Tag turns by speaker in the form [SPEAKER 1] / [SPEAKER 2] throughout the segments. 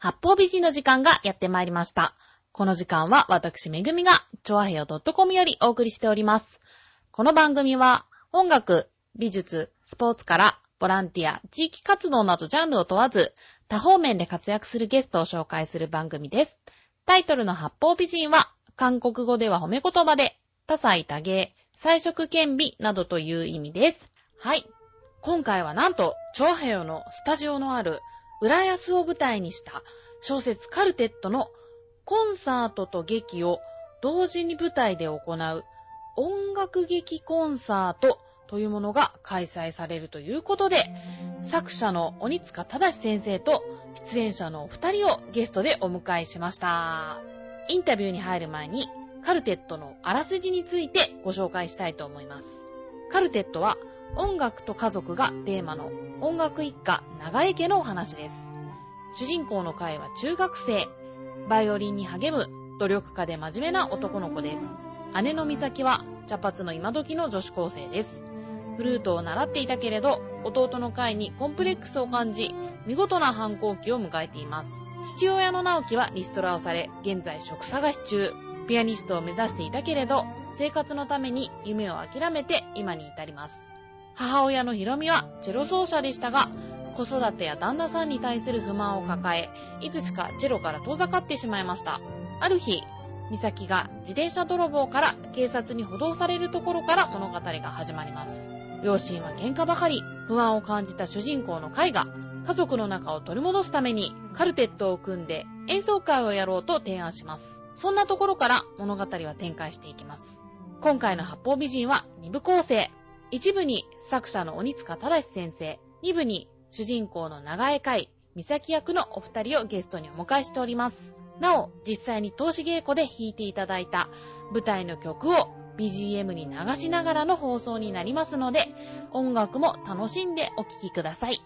[SPEAKER 1] 八方美人の時間がやってまいりました。この時間は私めぐみが、ちょあへよ .com よりお送りしております。この番組は、音楽、美術、スポーツから、ボランティア、地域活動などジャンルを問わず、多方面で活躍するゲストを紹介する番組です。タイトルの八方美人は、韓国語では褒め言葉で、多彩多芸、彩色兼備などという意味です。はい。今回はなんと、チョアヘヨのスタジオのある、浦安を舞台にした小説カルテットのコンサートと劇を同時に舞台で行う音楽劇コンサートというものが開催されるということで、作者の鬼塚正先生と出演者のお二人をゲストでお迎えしました。インタビューに入る前にカルテットのあらすじについてご紹介したいと思います。カルテットは音楽と家族がテーマの音楽一家長江家のお話です。主人公の会は中学生。バイオリンに励む努力家で真面目な男の子です。姉の美咲は茶髪の今時の女子高生です。フルートを習っていたけれど、弟の会にコンプレックスを感じ、見事な反抗期を迎えています。父親の直樹はリストラをされ、現在職探し中。ピアニストを目指していたけれど、生活のために夢を諦めて今に至ります。母親のひろみはチェロ奏者でしたが、子育てや旦那さんに対する不満を抱え、いつしかチェロから遠ざかってしまいました。ある日、美咲が自転車泥棒から警察に補導されるところから物語が始まります。両親は喧嘩ばかり、不安を感じた主人公のカイが、家族の仲を取り戻すためにカルテットを組んで演奏会をやろうと提案します。そんなところから物語は展開していきます。今回の八方美人は2部構成。一部に作者の鬼塚正先生、二部に主人公の長江海、美咲役のお二人をゲストにお迎えしております。なお、実際に投資稽古で弾いていただいた舞台の曲を BGM に流しながらの放送になりますので、音楽も楽しんでお聴きください。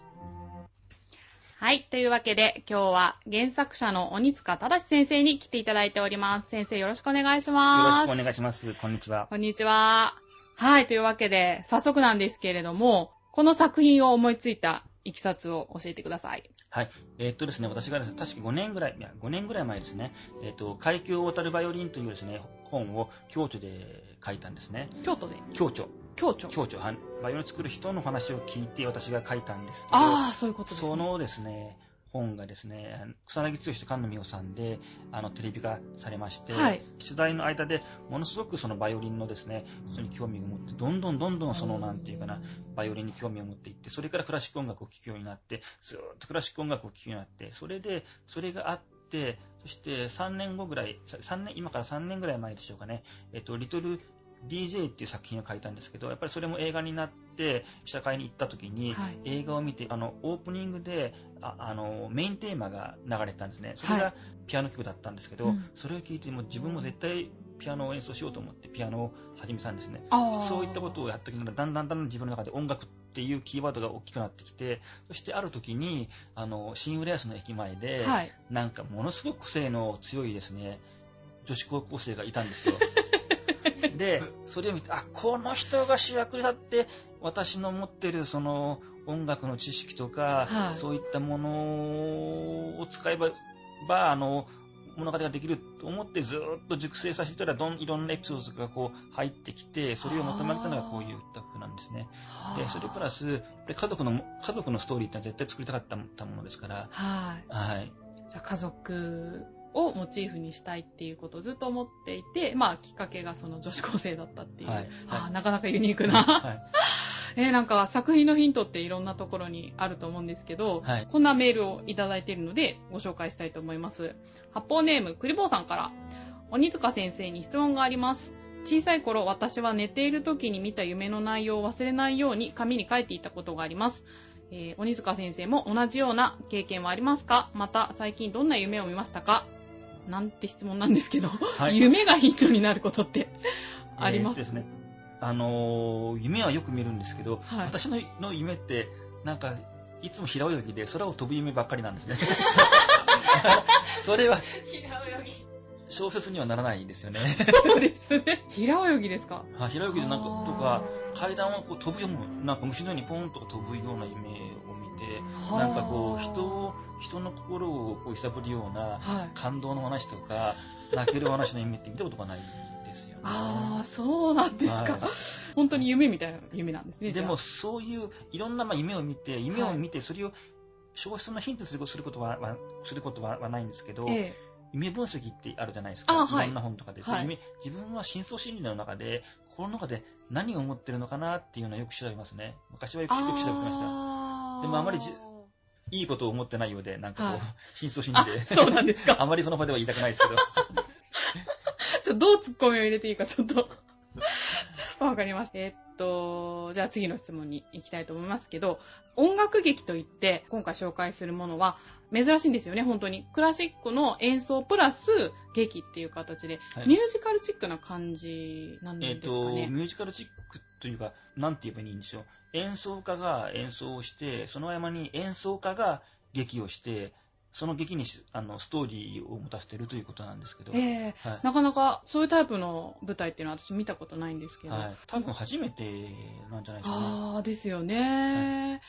[SPEAKER 1] はい。というわけで、今日は原作者の鬼塚正先生に来ていただいております。先生よろしくお願いし
[SPEAKER 2] よろ
[SPEAKER 1] ます。
[SPEAKER 2] しくお願いします。こんにちは。
[SPEAKER 1] こんにちは。はい。というわけで、早速なんですけれども、この作品を思いついたいきさつを教えてください。
[SPEAKER 2] はい。えーっとですね、私がですね、確か5年ぐらい、いや、5年ぐらい前ですね、えーっと、海峡を渡るバイオリンというですね、本を京都で書いたんですね。
[SPEAKER 1] 京都で？
[SPEAKER 2] 京都。
[SPEAKER 1] 京都。
[SPEAKER 2] 京都。はバイオリンを作る人の話を聞いて私が書いたんですけど、
[SPEAKER 1] ああ、そういうことです、ね。
[SPEAKER 2] そのですね、本がですね、草薙剛と菅野美穂さんで、あの、テレビ化されまして、
[SPEAKER 1] はい。
[SPEAKER 2] 取材の間で、ものすごくそのバイオリンのですね、ことに興味を持って、どんどんどんどんその、なんていうかな、バイオリンに興味を持っていって、それからクラシック音楽を聴くようになって、ずーっとクラシック音楽を聴くようになって、それで、それがあって、そして3年後ぐらい、3年、今から3年ぐらい前でしょうかね、えっと、リトル DJ っていう作品を書いたんですけど、やっぱりそれも映画になって、試写会に行った時に、
[SPEAKER 1] はい
[SPEAKER 2] 映画を見て、あの、オープニングで、ああの、メインテーマが流れてたんですね。それ
[SPEAKER 1] は
[SPEAKER 2] がピアノ曲だったんですけど、
[SPEAKER 1] うん
[SPEAKER 2] それを聞いて、もう自分も絶対ピアノを演奏しようと思ってピアノを始めたんですね。そういったことをやってきながら、だんだんだんだん自分の中で音楽っていうキーワードが大きくなってきて、そしてある時に、あの、新浦安の駅前で、
[SPEAKER 1] はい。
[SPEAKER 2] なんかものすごく個性の強いですね、女子高校生がいたんですよ。で、それを見て、あ、この人が主役に立って、私の持ってるその音楽の知識とか、
[SPEAKER 1] はい。
[SPEAKER 2] そういったものを使えば、ばあの、物語ができると思ってずーっと熟成させたらどんいろんなエピソードがこう入ってきてそれをまとめたのがこういう歌曲なんですね。でそれプラス家族の家族のストーリーって絶対作りたかったものですから、
[SPEAKER 1] はい。
[SPEAKER 2] はい、
[SPEAKER 1] じゃあ家族をモチーフにしたいっていうことをずっと思っていて、まあきっかけがその女子高生だったっていう。
[SPEAKER 2] はい
[SPEAKER 1] あーなかなかユニークな。
[SPEAKER 2] はい、
[SPEAKER 1] えーなんか作品のヒントっていろんなところにあると思うんですけど、
[SPEAKER 2] はい
[SPEAKER 1] こんなメールをいただいているのでご紹介したいと思います。発砲ネーム、クリボーさんから、鬼塚先生に質問があります。小さい頃、私は寝ている時に見た夢の内容を忘れないように紙に書いていたことがあります。えー鬼塚先生も同じような経験はありますか？また、最近どんな夢を見ましたか？なんて質問なんですけど、
[SPEAKER 2] はい
[SPEAKER 1] 夢がヒントになることってあります？
[SPEAKER 2] えーとですね。あのー夢はよく見るんですけど、
[SPEAKER 1] はい
[SPEAKER 2] 私のの夢って、なんか、いつも平泳ぎで空を飛ぶ夢ばっかりなんですね。それは
[SPEAKER 1] 平泳ぎ。
[SPEAKER 2] 小説にはならないですよね。
[SPEAKER 1] そうですね。平泳ぎですか？
[SPEAKER 2] あ平泳ぎでなんかとか、階段をこう飛ぶような、なんか虫のようにポーンと飛ぶような夢なんかこう、人を、人の心をこう揺さぶるような
[SPEAKER 3] はい。
[SPEAKER 2] 感動の話とか、泣けるお話の夢って見たことがないですよね。
[SPEAKER 3] ああ、そうなんですか。
[SPEAKER 2] はい
[SPEAKER 3] 本当に夢みたいな夢なんですね。
[SPEAKER 2] でも、そういういろんなまあ夢を見て、夢を見て、それを消失のヒントするすることは、はすることははないんですけど、
[SPEAKER 3] え
[SPEAKER 2] 夢分析ってあるじゃないですか。
[SPEAKER 3] あはい
[SPEAKER 2] ろんな本とかで。
[SPEAKER 3] はい
[SPEAKER 2] 夢自分は深層心理の中で、心の中で何を思ってるのかなっていうのをよく調べますね。昔はよくよく調べてました。でもあまりじいいことを思ってないようで、なんかこう、
[SPEAKER 3] はい
[SPEAKER 2] 深層心理
[SPEAKER 3] あ
[SPEAKER 2] で。、
[SPEAKER 3] そうなんですか。
[SPEAKER 2] あまりこの場では言いたくないですけど。
[SPEAKER 3] ちょっとどうツッコミを入れていいかちょっとわかりました。えっと、じゃあ次の質問に行きたいと思いますけど、音楽劇といって今回紹介するものは珍しいんですよね、本当に。クラシックの演奏プラス劇っていう形で、
[SPEAKER 2] はい
[SPEAKER 3] ミュージカルチックな感じなん
[SPEAKER 2] えっ、
[SPEAKER 3] ですか
[SPEAKER 2] と、
[SPEAKER 3] ね。
[SPEAKER 2] ミュージカルチックというか、なんて言えばいいんでしょう。演奏家が演奏をして、その合間に演奏家が劇をして、その劇にしあのストーリーを持たせてるということなんですけど、
[SPEAKER 3] ええ
[SPEAKER 2] はい
[SPEAKER 3] なかなかそういうタイプの舞台っていうのは私見たことないんですけど。
[SPEAKER 2] はい、多分初めてなんじゃないでしょうね。
[SPEAKER 3] ああ、ですよね。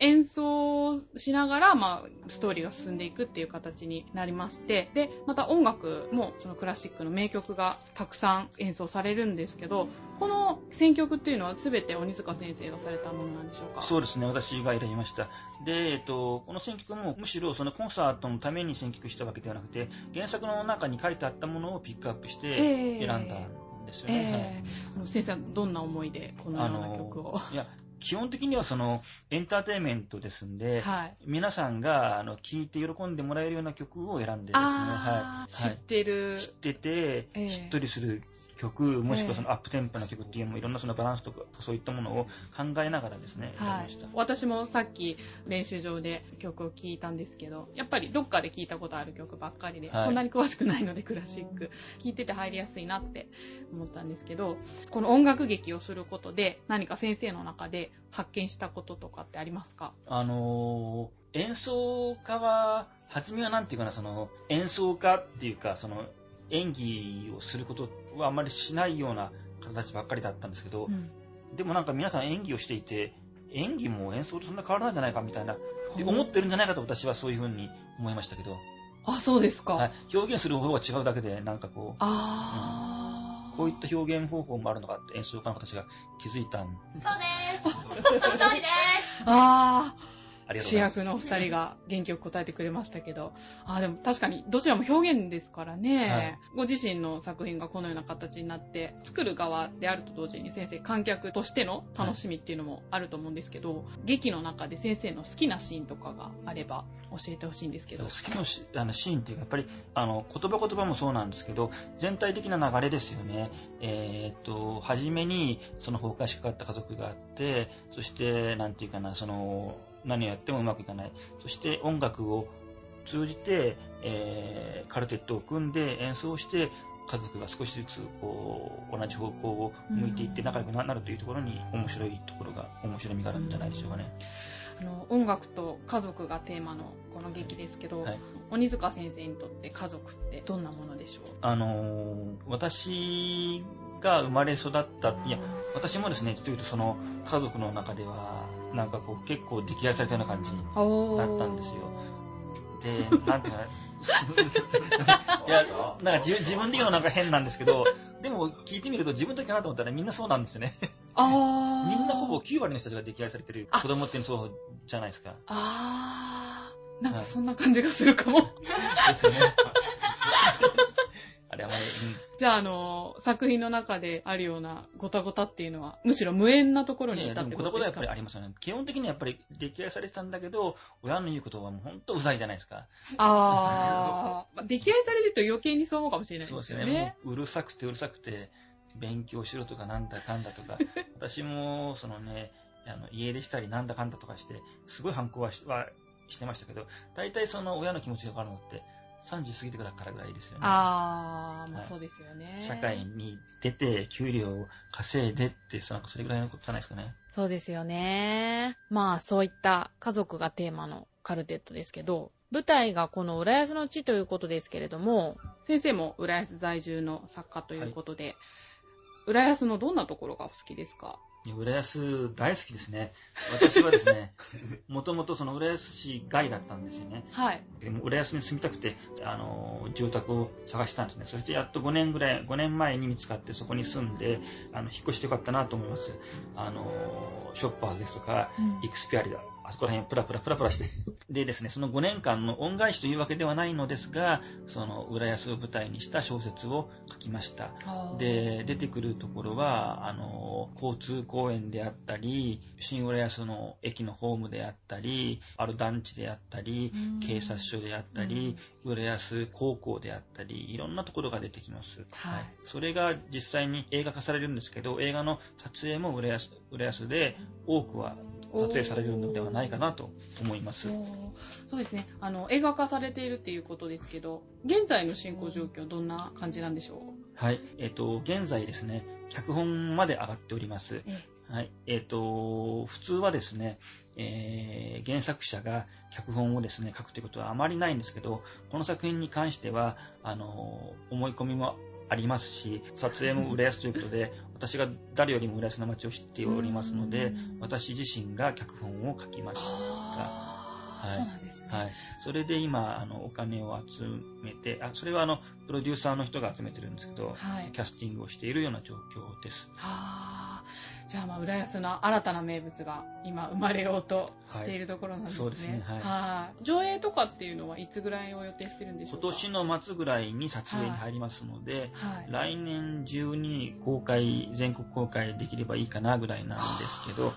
[SPEAKER 3] 演奏しながら、まあ、ストーリーが進んでいくっていう形になりまして、で、また音楽も、そのクラシックの名曲がたくさん演奏されるんですけど、この選曲っていうのは全て鬼塚先生がされたものなんでしょうか？
[SPEAKER 2] そうですね、私が選びました。で、えっと、この選曲もむしろそのコンサートのために選曲したわけではなくて、原作の中に書いてあったものをピックアップして
[SPEAKER 3] ええ
[SPEAKER 2] 選んだんですよね。
[SPEAKER 3] ええあの先生はどんな思いでこのような曲を？
[SPEAKER 2] いや、基本的にはそのエンターテインメントですんで、
[SPEAKER 3] はい。
[SPEAKER 2] 皆さんがあの聴いて喜んでもらえるような曲を選んでですね、はい。
[SPEAKER 3] 知ってる。
[SPEAKER 2] 知ってて、
[SPEAKER 3] ええ
[SPEAKER 2] しっとりする曲、もしくはそのアップテンポな曲っていうのもいろんなそのバランスとかそういったものを考えながらですね、
[SPEAKER 3] はい。
[SPEAKER 2] ました。、
[SPEAKER 3] 私もさっき練習場で曲を聴いたんですけど、やっぱりどっかで聴いたことある曲ばっかりで、
[SPEAKER 2] はい。
[SPEAKER 3] そんなに詳しくないのでクラシック、聴いてて入りやすいなって思ったんですけど、この音楽劇をすることで何か先生の中で発見したこととかってありますか？
[SPEAKER 2] あのー演奏家は、初めはなんていうかな、その、演奏家っていうか、その、演技をすることはあんまりしないような形ばっかりだったんですけど、
[SPEAKER 3] うん。
[SPEAKER 2] でもなんか皆さん演技をしていて、演技も演奏とそんな変わらないんじゃないかみたいな、で思ってるんじゃないかと私はそういうふうに思いましたけど、
[SPEAKER 3] あ、そうですか。
[SPEAKER 2] はい、表現する方法が違うだけで、なんかこ
[SPEAKER 3] あー。
[SPEAKER 2] う、こういった表現方法もあるのかって演奏家の方たちが気づいたん
[SPEAKER 4] そうです。その通りです。
[SPEAKER 3] あー。
[SPEAKER 2] あ
[SPEAKER 3] 主。役のお二人が元気よく答えてくれましたけど、あーでも確かにどちらも表現ですからね、ご自身の作品がこのような形になって、作る側であると同時に先生、観客としての楽しみっていうのもあると思うんですけど、劇の中で先生の好きなシーンとかがあれば教えてほしいんですけど
[SPEAKER 2] 好。きなしあのシーンっていうか、やっぱりあの言葉言葉もそうなんですけど、全体的な流れですよね。えーっと、初めにその崩壊しかかった家族があって、そして、なんていうかな、その、何をやってもうまくいかない。そして音楽を通じて、えーカルテットを組んで演奏して、家族が少しずつこう同じ方向を向いていって仲良くなるというところに面白いところが、面白みがあるんじゃないでしょうかね。
[SPEAKER 3] あの音楽と家族がテーマのこの劇ですけど、
[SPEAKER 2] はい
[SPEAKER 3] 鬼塚先生にとって家族ってどんなものでしょう？
[SPEAKER 2] あのー私が生まれ育った、いや、私もですね、実を言うとその家族の中では、なんかこう結構溺愛されたような感じだったんですよ。で、なんていうかな、いや、なんか自自分で言うのなんか変なんですけど、でも聞いてみると自分だけかなと思ったらみんなそうなんですよね。
[SPEAKER 3] あー。
[SPEAKER 2] みんなほぼ9割の人たちが溺愛されてる子供っていうのそうじゃないですか。
[SPEAKER 3] あー。なんかそんな感じがするかも。
[SPEAKER 2] ですよね。あれあまり、うん
[SPEAKER 3] じゃあ、あの、作品の中であるようなごたごたっていうのは、むしろ無縁なところにいたってことですか？
[SPEAKER 2] 子供はやっぱりありますよね。基本的にはやっぱり溺愛されてたんだけど、親の言うことはもう本当うざいじゃないですか。
[SPEAKER 3] あ あ溺愛されてると余計にそう思うかもしれない
[SPEAKER 2] そう
[SPEAKER 3] でよね。
[SPEAKER 2] ですすよね。もううるさくてうるさくて、勉強しろとかなんだかんだとか、私もそのね、あの家出したりなんだかんだとかして、すごい反抗はしてましたけど、大体その親の気持ちがわかるのって、30過ぎてからぐらいですよね。
[SPEAKER 3] あー、まあ
[SPEAKER 2] はい
[SPEAKER 3] そうですよね。
[SPEAKER 2] 社会に出て、給料を稼いでって、そなんかそれぐらいのことじゃないですかね。
[SPEAKER 3] そうですよね。まあそういった家族がテーマのカルテットですけど、舞台がこの浦安の地ということですけれども、先生も浦安在住の作家ということで、浦安のどんなところがお好きですか？
[SPEAKER 2] 浦安大好きですね。私はですね、もともとその浦安市外だったんですよね。
[SPEAKER 1] はい。
[SPEAKER 2] でも浦安に住みたくて、あの、住宅を探したんですね。そしてやっと5年ぐらい、5年前に見つかってそこに住んで、あの、引っ越してよかったなと思います。あの、ショッパーズですとか、
[SPEAKER 1] うん
[SPEAKER 2] イクスピアリだ、あそこら辺をプラプラプラプラして。でですね、その5年間の恩返しというわけではないのですが、その浦安を舞台にした小説を書きました。で、出てくるところは、あの、交通公園であったり、新浦安の駅のホームであったり、ある団地であったり
[SPEAKER 1] うん、
[SPEAKER 2] 警察署であったり、浦安高校であったり、いろんなところが出てきます。
[SPEAKER 1] はい
[SPEAKER 2] それが実際に映画化されるんですけど、映画の撮影も浦安浦安で多くは撮影されるのではないかなと思います。
[SPEAKER 3] そうですね。あの、映画化されているっていうことですけど、現在の進行状況どんな感じなんでしょう？
[SPEAKER 2] はい。えっ、と、現在ですね、脚本まで上がっております。
[SPEAKER 3] え
[SPEAKER 2] はい。えっ、と、普通はですね、えー原作者が脚本をですね、書くということはあまりないんですけど、この作品に関しては、あの、思い込みもありますし、撮影も浦安ということで、私が誰よりも浦安の街を知っておりますので、私自身が脚本を書きました。はい
[SPEAKER 3] そうなんですね。
[SPEAKER 2] はい。それで今、あの、お金を集めて、あ、それはあの、プロデューサーの人が集めてるんですけど、
[SPEAKER 3] はい
[SPEAKER 2] キャスティングをしているような状況です。
[SPEAKER 3] ああ、じゃあまあ、浦安の新たな名物が今生まれようとしているところなんですね。
[SPEAKER 2] そうですねはい
[SPEAKER 3] はい上映とかっていうのはいつぐらいを予定してるんでしょうか？
[SPEAKER 2] 今年の末ぐらいに撮影に入りますので、
[SPEAKER 3] はい。
[SPEAKER 2] 来年中に公開、全国公開できればいいかなぐらいなんですけど、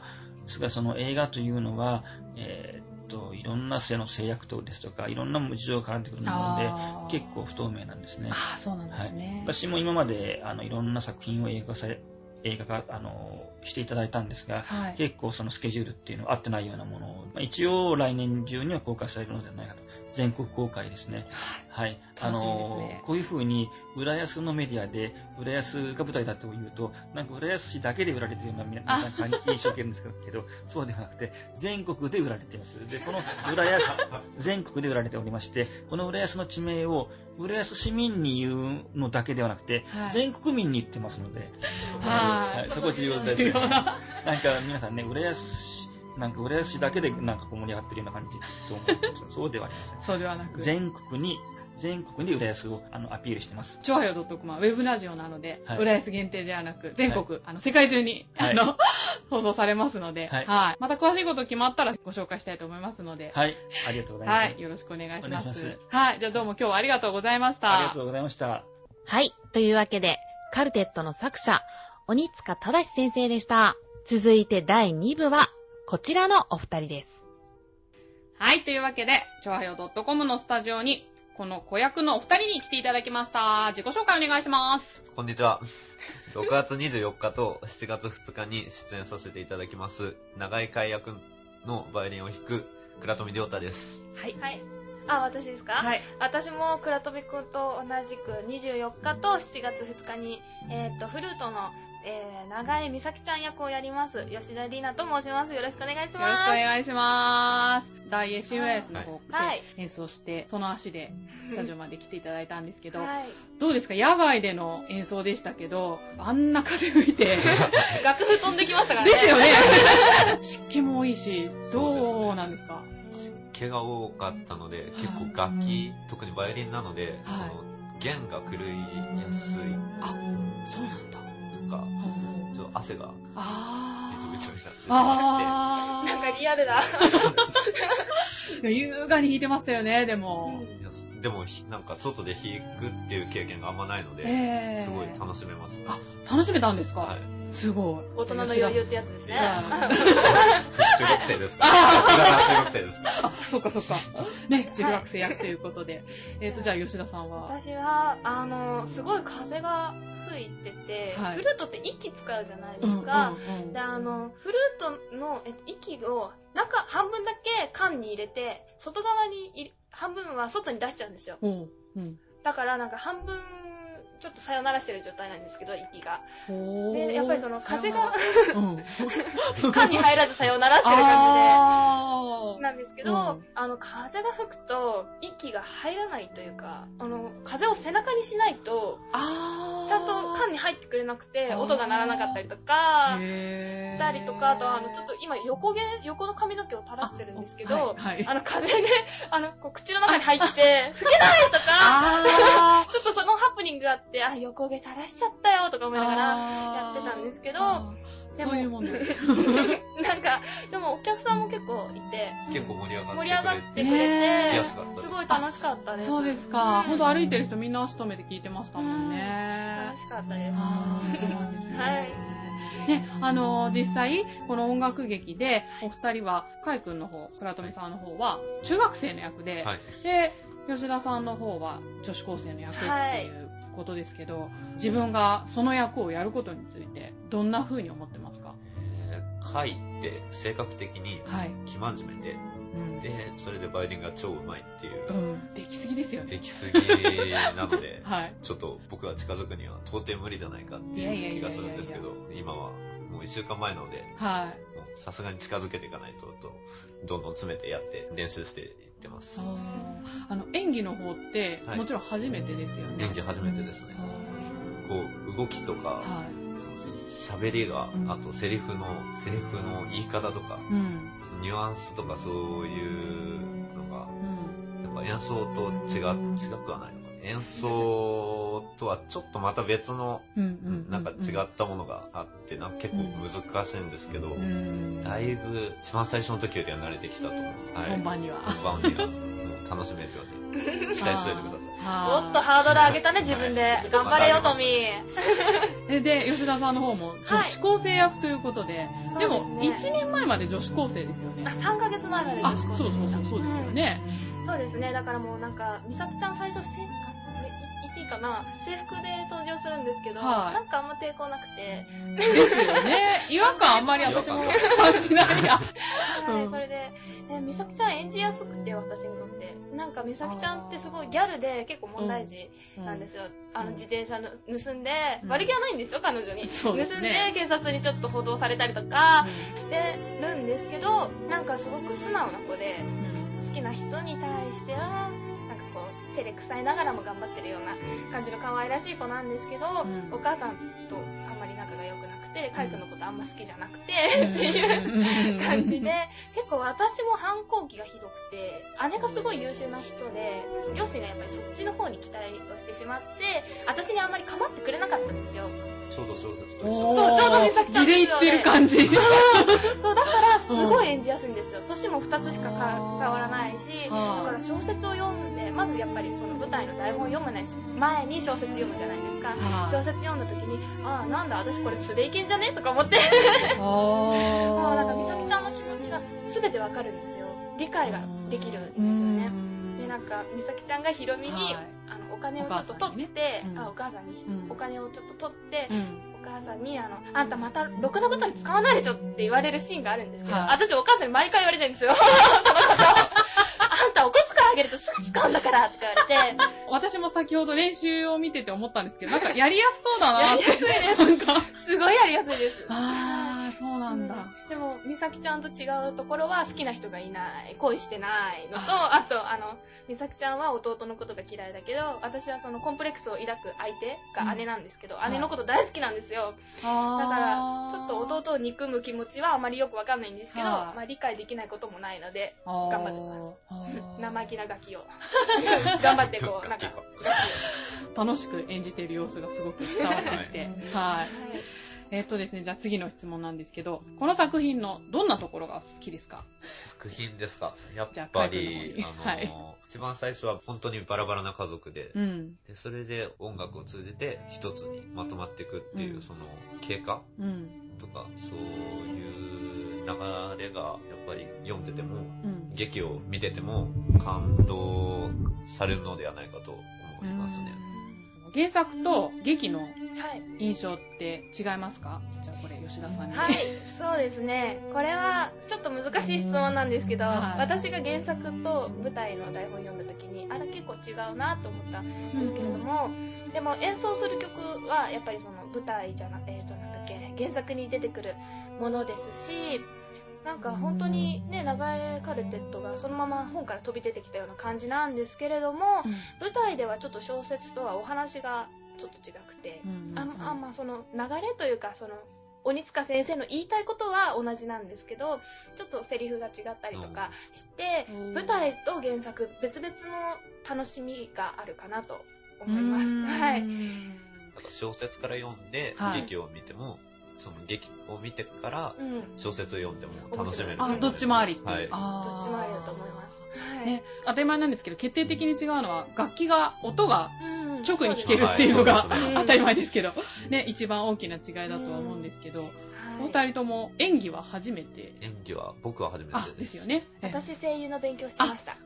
[SPEAKER 2] ですがその映画というのは、えーっと、いろんな性の制約等ですとか、いろんな事情が絡んでくるもので、結構不透明なんですね。
[SPEAKER 3] ああ、そうなんですね。
[SPEAKER 2] 私も今まであのいろんな作品を映画化され、映画化あのしていただいたんですが、
[SPEAKER 3] はい。
[SPEAKER 2] 結構そのスケジュールっていうのは合ってないようなものを、まあ一応来年中には公開されるのではないかと。全国公開ですね。はい。あの
[SPEAKER 3] ね
[SPEAKER 2] こういう風に、浦安のメディアで、浦安が舞台だと言うと、なんか浦安市だけで売られているようなみななんか印象を受けるんですけど、そうではなくて、全国で売られています。で、この浦安、全国で売られておりまして、この浦安の地名を、浦安市民に言うのだけではなくて、
[SPEAKER 3] はい
[SPEAKER 2] 全国民に言ってますので、
[SPEAKER 3] はい
[SPEAKER 2] そこ重要です。
[SPEAKER 3] な
[SPEAKER 2] んか皆さんね、浦安市、なんか浦安市だけでなんかこう盛り上がってるような感じと思ってますそうではありません。
[SPEAKER 3] そうではなく。
[SPEAKER 2] 全国に、全国に浦安をあのアピールしてます。
[SPEAKER 3] 超はよ .com はウェブラジオなので、
[SPEAKER 2] はい
[SPEAKER 3] 浦安限定ではなく、全国、あの、世界中に、
[SPEAKER 2] はい
[SPEAKER 3] あの、放送されますので、
[SPEAKER 2] はい
[SPEAKER 3] また詳しいこと決まったらご紹介したいと思いますので、
[SPEAKER 2] はい、ありがとうございます。
[SPEAKER 3] はい、よろしくお願いします。
[SPEAKER 2] お願いします
[SPEAKER 3] はい、じゃあどうも今日はありがとうございました。
[SPEAKER 2] ありがとうございました。
[SPEAKER 1] はい。というわけで、カルテットの作者、鬼塚正先生でした。続いて第2部は、こちらのお二人です。
[SPEAKER 3] はい、というわけで、ちょわよ .com のスタジオに、この子役のお二人に来ていただきました。自己紹介お願いします。
[SPEAKER 5] こんにちは。6月24日と7月2日に出演させていただきます、長井海役のバイオリンを弾く、倉富亮太です。
[SPEAKER 3] はい。
[SPEAKER 4] はい。あ、私ですか？
[SPEAKER 3] はい。
[SPEAKER 4] 私も倉飛くんと同じく24日と7月2日に、えっ、と、フルートの、えー、長江美咲ちゃん役をやります。吉田里奈と申します。よろしくお願いし
[SPEAKER 3] よろ
[SPEAKER 4] ます。
[SPEAKER 3] しくお願いします。大英 COS の方で
[SPEAKER 4] はい
[SPEAKER 3] 演奏して、その足で スタジオまで来ていただいたんですけど、
[SPEAKER 4] はい。
[SPEAKER 3] どうですか？野外での演奏でしたけど、あんな風吹いて、
[SPEAKER 4] 楽譜飛んできましたからね。
[SPEAKER 3] ですよね。湿気も多いし、どうなんですか？
[SPEAKER 5] 毛が多かったので、結構楽器、特にバイオリンなので、その、弦が狂いやすい
[SPEAKER 3] あ、そうなんだ。
[SPEAKER 5] とか、ちょっと汗が
[SPEAKER 3] あ
[SPEAKER 5] めちゃめちゃ
[SPEAKER 3] ー。
[SPEAKER 5] 出てしまって、
[SPEAKER 3] あー。
[SPEAKER 4] なんかリアルだ。
[SPEAKER 3] 優雅に弾いてましたよね、でも。
[SPEAKER 5] でも、ひなんか外で弾くっていう経験があんまないので、
[SPEAKER 3] えー
[SPEAKER 5] すごい楽しめました。
[SPEAKER 3] あ楽しめたんですか、
[SPEAKER 5] はい。
[SPEAKER 3] すごい。
[SPEAKER 4] 大人の余裕ってやつですね。
[SPEAKER 5] 中学生ですか？中学生ですか？
[SPEAKER 3] あ、そっかそっか。ね、中学生役ということで。えっ、と、じゃあ吉田さんは？
[SPEAKER 4] 私は、あの、すごい風が吹いてて、
[SPEAKER 3] はい
[SPEAKER 4] フルートって息使うじゃないですか。
[SPEAKER 3] うんうんうん
[SPEAKER 4] で、あの、フルートのえ息を中、半分だけ缶に入れて、外側にい、半分は外に出しちゃうんですよ。
[SPEAKER 3] うんうん
[SPEAKER 4] だからなんか半分ちょっとさよならしてる状態なんですけど、息が。で、やっぱりその風が、
[SPEAKER 3] うん。
[SPEAKER 4] 缶に入らずさよならしてる感
[SPEAKER 3] あ
[SPEAKER 4] じで。なんですけど、
[SPEAKER 3] うん。
[SPEAKER 4] あの、風が吹くと、息が入らないというか、あの、風を背中にしないと、ちゃんと缶に入ってくれなくて、音が鳴らなかったりとか、したりとか、あとあの、ちょっと今横毛、横の髪の毛を垂らしてるんですけど、あの、風で、あの、口の中に入って、吹けないとか、
[SPEAKER 3] あ
[SPEAKER 4] ちょっとそのハプニングがあって、あ、横毛垂らしちゃったよとか思いながらや
[SPEAKER 3] や
[SPEAKER 4] ってたんですけど、でも
[SPEAKER 3] そういうもんね。
[SPEAKER 4] なんか、でもお客さんも結構いて、
[SPEAKER 5] 結構盛り上がってくれて。
[SPEAKER 4] 盛り上がってくれ
[SPEAKER 3] ね
[SPEAKER 4] て、
[SPEAKER 5] すす
[SPEAKER 4] すごい楽しかったです。
[SPEAKER 3] そうですか。
[SPEAKER 4] うん
[SPEAKER 3] ほんと歩いてる人みんな足止めて聞いてましたもんね
[SPEAKER 4] 楽。しかったです。
[SPEAKER 3] そうなんですね。
[SPEAKER 4] はい。
[SPEAKER 3] ね、あのー実際、この音楽劇で、お二人は、カイ君の方、倉富さんの方は、中学生の役で、
[SPEAKER 5] はい。
[SPEAKER 3] で、吉田さんの方は、女子高生の役って
[SPEAKER 4] はい
[SPEAKER 3] いうことですけど、自分がその役をやることについて、どんな風に思ってますか？
[SPEAKER 5] えーカイって性格的に
[SPEAKER 3] はい。
[SPEAKER 5] 生真面目で、
[SPEAKER 3] うん。
[SPEAKER 5] で、それでバイオリンが超うまいっていうう、
[SPEAKER 3] ん。できすぎですよね。
[SPEAKER 5] できすぎなので、
[SPEAKER 3] はい。
[SPEAKER 5] ちょっと僕が近づくには到底無理じゃないかって
[SPEAKER 3] い
[SPEAKER 5] う気がするんですけど、今はもう一週間前なので、
[SPEAKER 3] はい。
[SPEAKER 5] さすがに近づけていかないと、とどんどん詰めてやって練習していってます。
[SPEAKER 3] あの、演技の方って、
[SPEAKER 5] はい
[SPEAKER 3] もちろん初めてですよね。
[SPEAKER 5] 演技初めてですね。
[SPEAKER 3] あ
[SPEAKER 5] こう、動きとか、
[SPEAKER 3] ーはい。
[SPEAKER 5] その喋りが、あとセリフの、セリフの言い方とか、
[SPEAKER 3] うん。
[SPEAKER 5] ニュアンスとかそういうのが、
[SPEAKER 3] うん。
[SPEAKER 5] やっぱ演奏と違う、違くはないのかな。演奏とはちょっとまた別の。なんか違ったものがあって、なんか結構難しいんですけど、
[SPEAKER 3] うん。
[SPEAKER 5] だいぶ一番最初の時よりは慣れてきたと思う。はい。
[SPEAKER 3] 本番には。
[SPEAKER 5] 本番には、もう楽しめるように期待しておいてください。
[SPEAKER 3] あー
[SPEAKER 4] おっと、ハードル上げたね、自分で
[SPEAKER 5] はい。
[SPEAKER 4] 頑張れよ、トミー。
[SPEAKER 3] でで、吉田さんの方も女子高生役ということで、
[SPEAKER 4] はい
[SPEAKER 3] でも、
[SPEAKER 4] そうですね
[SPEAKER 3] 1年前まで女子高生ですよね
[SPEAKER 4] あ、。3ヶ月前まで
[SPEAKER 3] あ、
[SPEAKER 4] 女子
[SPEAKER 3] そうそうそう、
[SPEAKER 4] 高生でした
[SPEAKER 3] そうですよね。
[SPEAKER 4] うんそうですね。だからもうなんか、美咲ちゃん最初せ、あい言っていいかな制服で登場するんですけど、
[SPEAKER 3] はい
[SPEAKER 4] なんかあんま抵抗なくて、
[SPEAKER 3] ですよね。違和感あんまり私も 感じないや。
[SPEAKER 4] はい、
[SPEAKER 3] うん
[SPEAKER 4] それで、え、美咲ちゃん演じやすくて、私にとって。なんか美咲ちゃんってすごいギャルで結構問題児なんですよ。あの、
[SPEAKER 3] うん
[SPEAKER 4] 自転車の盗んで、
[SPEAKER 3] うん
[SPEAKER 4] 悪気はないんですよ、彼女に。
[SPEAKER 3] そうです
[SPEAKER 4] 盗ん
[SPEAKER 3] ね
[SPEAKER 4] で警察にちょっと補導されたりとかしてるんですけど、なんかすごく素直な子で、
[SPEAKER 3] うん
[SPEAKER 4] 好きな人に対しては、なんかこう、照れくさいながらも頑張ってるような感じの可愛らしい子なんですけど、
[SPEAKER 3] うん。
[SPEAKER 4] お母さんとて、カイ君のことあんま好きじゃなくて、
[SPEAKER 3] うん。
[SPEAKER 4] っていう感じで、結構私も反抗期がひどくて、姉がすごい優秀な人で、両親がやっぱりそっちの方に期待をしてしまって、私にあんまり構ってくれなかったんですよ。
[SPEAKER 5] ちょうど小説と一緒。
[SPEAKER 4] そうちょうど美咲ちゃん
[SPEAKER 3] 地で言ってる感じ。
[SPEAKER 4] そう、だからすごい演じやすいんですよ。年も2つしかわらないし、だ
[SPEAKER 3] はい
[SPEAKER 4] から小説を読んで、まずやっぱりその舞台の台本を読む前に小説読むじゃないですか。
[SPEAKER 3] はい
[SPEAKER 4] 小説読んだ時に、ああ、なんだ、私これ素でいけんじゃね？とか思って、もう なんか美咲ちゃんの気持ちがすべてわかるんですよ。理解ができるんですよね。で、なんか、美咲ちゃんがヒロミに、
[SPEAKER 3] はい
[SPEAKER 4] あの、お金をちょっと取って、
[SPEAKER 3] お母さんにねうん
[SPEAKER 4] あ、お母さんに、
[SPEAKER 3] うん
[SPEAKER 4] お金をちょっと取って、
[SPEAKER 3] うん。
[SPEAKER 4] お母さんに、あの、あんたまた、ろくなことに使わないでしょって言われるシーンがあるんですけど、
[SPEAKER 3] はい
[SPEAKER 4] 私お母さんに毎回言われてるんですよ。そのことを。あんたお小遣いあげるとすぐ使うんだからって言われて、
[SPEAKER 3] 私も先ほど練習を見てて思ったんですけど、なんかやりやすそうだなって。
[SPEAKER 4] やりやすいです。
[SPEAKER 3] なんか。
[SPEAKER 4] すごいやりやすいです。
[SPEAKER 3] あー、そうなんだ。
[SPEAKER 4] でも、美咲ちゃんと違うところは好きな人がいない、恋してないのと、あと、あの、美咲ちゃんは弟のことが嫌いだけど、私はそのコンプレックスを抱く相手が姉なんですけど、
[SPEAKER 3] うん
[SPEAKER 4] 姉のこと大好きなんですよ。
[SPEAKER 3] だ
[SPEAKER 4] だから、ちょっと弟を憎む気持ちはあまりよくわかんないんですけど、
[SPEAKER 3] はい
[SPEAKER 4] まあ理解できないこともないので、
[SPEAKER 3] 頑
[SPEAKER 4] 頑張ってます。
[SPEAKER 3] す
[SPEAKER 4] 生意気なガキを。頑張ってこう、なんか、
[SPEAKER 3] 楽しく演じている様子がすごく伝わってきて。はい。
[SPEAKER 4] はい
[SPEAKER 3] えっとですね、じゃあ次の質問なんですけど、この作品のどんなところが好きですか？
[SPEAKER 5] 作品ですか？やっぱり、あの、一番最初は本当にバラバラな家族で、
[SPEAKER 3] うん。
[SPEAKER 5] でそれで音楽を通じて一つにまとまっていくっていう、
[SPEAKER 3] うん
[SPEAKER 5] その経過？
[SPEAKER 3] うん。
[SPEAKER 5] とか、そういう流れがやっぱり読んでても、
[SPEAKER 3] うん。
[SPEAKER 5] 劇を見てても感動されるのではないかと思いますね。
[SPEAKER 3] うん原作と劇の
[SPEAKER 4] はい。
[SPEAKER 3] 印象って違いますか？じゃあこれ吉田さんに。
[SPEAKER 4] はい、そうですね。これはちょっと難しい質問なんですけど、
[SPEAKER 3] はい
[SPEAKER 4] 私が原作と舞台の台本を読んだ時に、あれ結構違うなと思ったんですけれども、でも演奏する曲はやっぱりその舞台じゃなくて、えっ、となんだっけ原作に出てくるものですしなんか本当にね長江カルテットがそのまま本から飛び出てきたような感じなんですけれども、舞台ではちょっと小説とはお話がちょっと違くて、あんあんまその流れというかその鬼塚先生の言いたいことは同じなんですけどちょっとセリフが違ったりとかして、
[SPEAKER 1] うん。
[SPEAKER 4] 舞台と原作別々の楽しみがあるかなと思います。はい。
[SPEAKER 5] 小説から読んで
[SPEAKER 1] はい。
[SPEAKER 5] 劇を見ても、その劇を見てから
[SPEAKER 4] うん。
[SPEAKER 5] 小説を読んでも楽しめる。
[SPEAKER 1] あ、どっちもありっていう。
[SPEAKER 5] はい。
[SPEAKER 4] どっちもありだと思います。はい。
[SPEAKER 3] ね、当たり前なんですけど、決定的に違うのは、楽器が、音が
[SPEAKER 4] うん
[SPEAKER 3] 直に弾けるっていうのが、当たり前ですけど、ね、一番大きな違いだとは思うんですけど、
[SPEAKER 4] はい
[SPEAKER 3] お二人とも演技は初めて、
[SPEAKER 5] 演技は僕は初めて
[SPEAKER 3] あ
[SPEAKER 5] で、す。
[SPEAKER 3] ですよね。え
[SPEAKER 4] 私声優の勉強してました。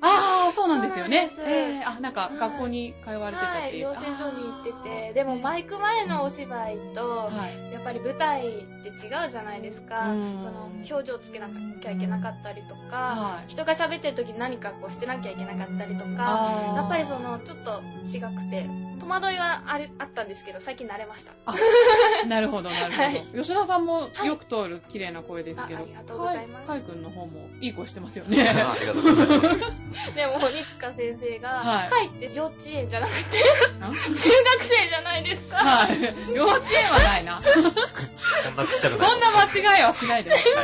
[SPEAKER 3] ああ、そうなんですよね。えーあ、なんか
[SPEAKER 4] はい
[SPEAKER 3] 学校に通われてた
[SPEAKER 4] はい、
[SPEAKER 3] っていう。
[SPEAKER 4] 養成所に行って
[SPEAKER 3] あ
[SPEAKER 4] て、
[SPEAKER 3] ー
[SPEAKER 4] でもマイク前のお芝居と、
[SPEAKER 3] はい。
[SPEAKER 4] やっぱり舞台って違うじゃないですか。
[SPEAKER 3] うん
[SPEAKER 4] その表情つけなきゃいけなかったりとか、
[SPEAKER 3] はい
[SPEAKER 4] 人が喋ってる時に何かこうしてなきゃいけなかったりとか、やっぱりそのちょっと違くて、戸惑いはあれあったんですけど、最近慣れました。
[SPEAKER 3] なるほど、なるほど。
[SPEAKER 4] はい
[SPEAKER 3] 吉田さんもよく通る綺麗な声ですけど、
[SPEAKER 4] あありがとうございます
[SPEAKER 3] かいくんの方もいい声してますよね。
[SPEAKER 5] ありがとうございます。
[SPEAKER 4] でも、鬼塚先生が、
[SPEAKER 3] はい
[SPEAKER 4] 会って幼稚園じゃなくて、
[SPEAKER 3] あ
[SPEAKER 4] 中学生じゃないですか。
[SPEAKER 3] はい。幼稚園はないな。
[SPEAKER 5] そんなちっちゃくない。
[SPEAKER 3] そんな間違いはしないで。
[SPEAKER 5] はい。
[SPEAKER 4] すいま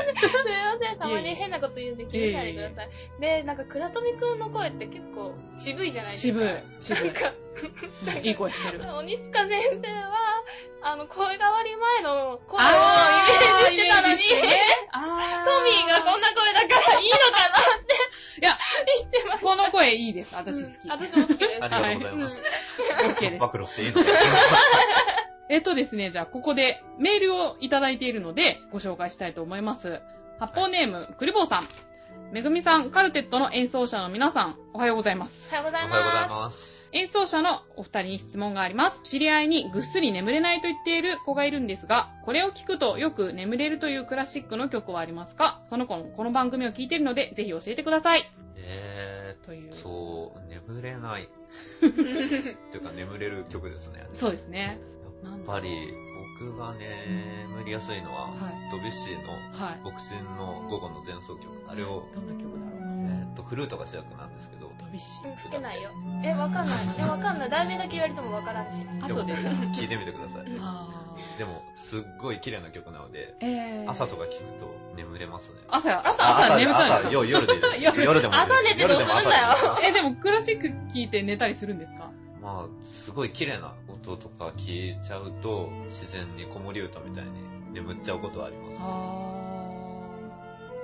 [SPEAKER 4] せん、たまに変なこと言うんで気にしないでください。で、なんか、倉富くんの声って結構渋いじゃないですか。
[SPEAKER 3] 渋い。渋い
[SPEAKER 4] なん。か、
[SPEAKER 3] いい声してる。
[SPEAKER 4] 鬼塚先生は、あの、声変わり前の声をイメージしてたのに、
[SPEAKER 3] イメージしてねあ
[SPEAKER 4] トミーがこんな声だからいいのかなって
[SPEAKER 3] いや、
[SPEAKER 4] 言ってました。
[SPEAKER 3] この声いいです。私好き。
[SPEAKER 4] うん私も好きです。
[SPEAKER 5] ありがとうございます。
[SPEAKER 3] OK です。
[SPEAKER 5] 暴露していいのか
[SPEAKER 3] えっとですね、じゃあここでメールをいただいているのでご紹介したいと思います。発砲ネーム、クリボーさん。めぐみさん、カルテットの演奏者の皆さん、おはようございます。
[SPEAKER 4] おはようござい
[SPEAKER 5] おはようござい
[SPEAKER 4] ます。
[SPEAKER 3] 演奏者のお二人に質問があります。知り合いにぐっすり眠れないと言っている子がいるんですが、これを聞くとよく眠れるというクラシックの曲はありますか？その子のこの番組を聞いているので、ぜひ教えてください。
[SPEAKER 5] え
[SPEAKER 3] という。
[SPEAKER 5] ー、そう、眠れない。っていうか眠れる曲ですね。
[SPEAKER 3] そうですね。
[SPEAKER 5] やっぱり、僕が眠りやすいのは、
[SPEAKER 3] はい。
[SPEAKER 5] ドビュッシーの
[SPEAKER 3] はい。
[SPEAKER 5] 牧師の午後の前奏曲。あれを、
[SPEAKER 3] どんな曲だろう
[SPEAKER 5] と、フルートが主役なんですけど、
[SPEAKER 3] ドビッシ
[SPEAKER 4] うん吹けないよ。え、わかんない。え、わかんない。題名だけ言われてもわからんし。
[SPEAKER 3] ー。
[SPEAKER 5] でも
[SPEAKER 3] 後で。
[SPEAKER 5] 聞いてみてください。
[SPEAKER 3] あ
[SPEAKER 5] でも、すっごい綺麗な曲なので、
[SPEAKER 3] ーえー、
[SPEAKER 5] 朝とか聞くと眠れますね。
[SPEAKER 3] 朝、朝、朝眠っちゃうんですか
[SPEAKER 5] 夜夜でいいです。
[SPEAKER 3] 夜
[SPEAKER 5] 夜でもいいです。
[SPEAKER 4] 朝寝てどうするんだよ
[SPEAKER 3] え、でもクラシック聞いて寝たりするんですか？
[SPEAKER 5] まあ、すごい綺麗な音とか聞いちゃうと、自然に子守歌みたいに眠っちゃうことはあります。
[SPEAKER 3] あ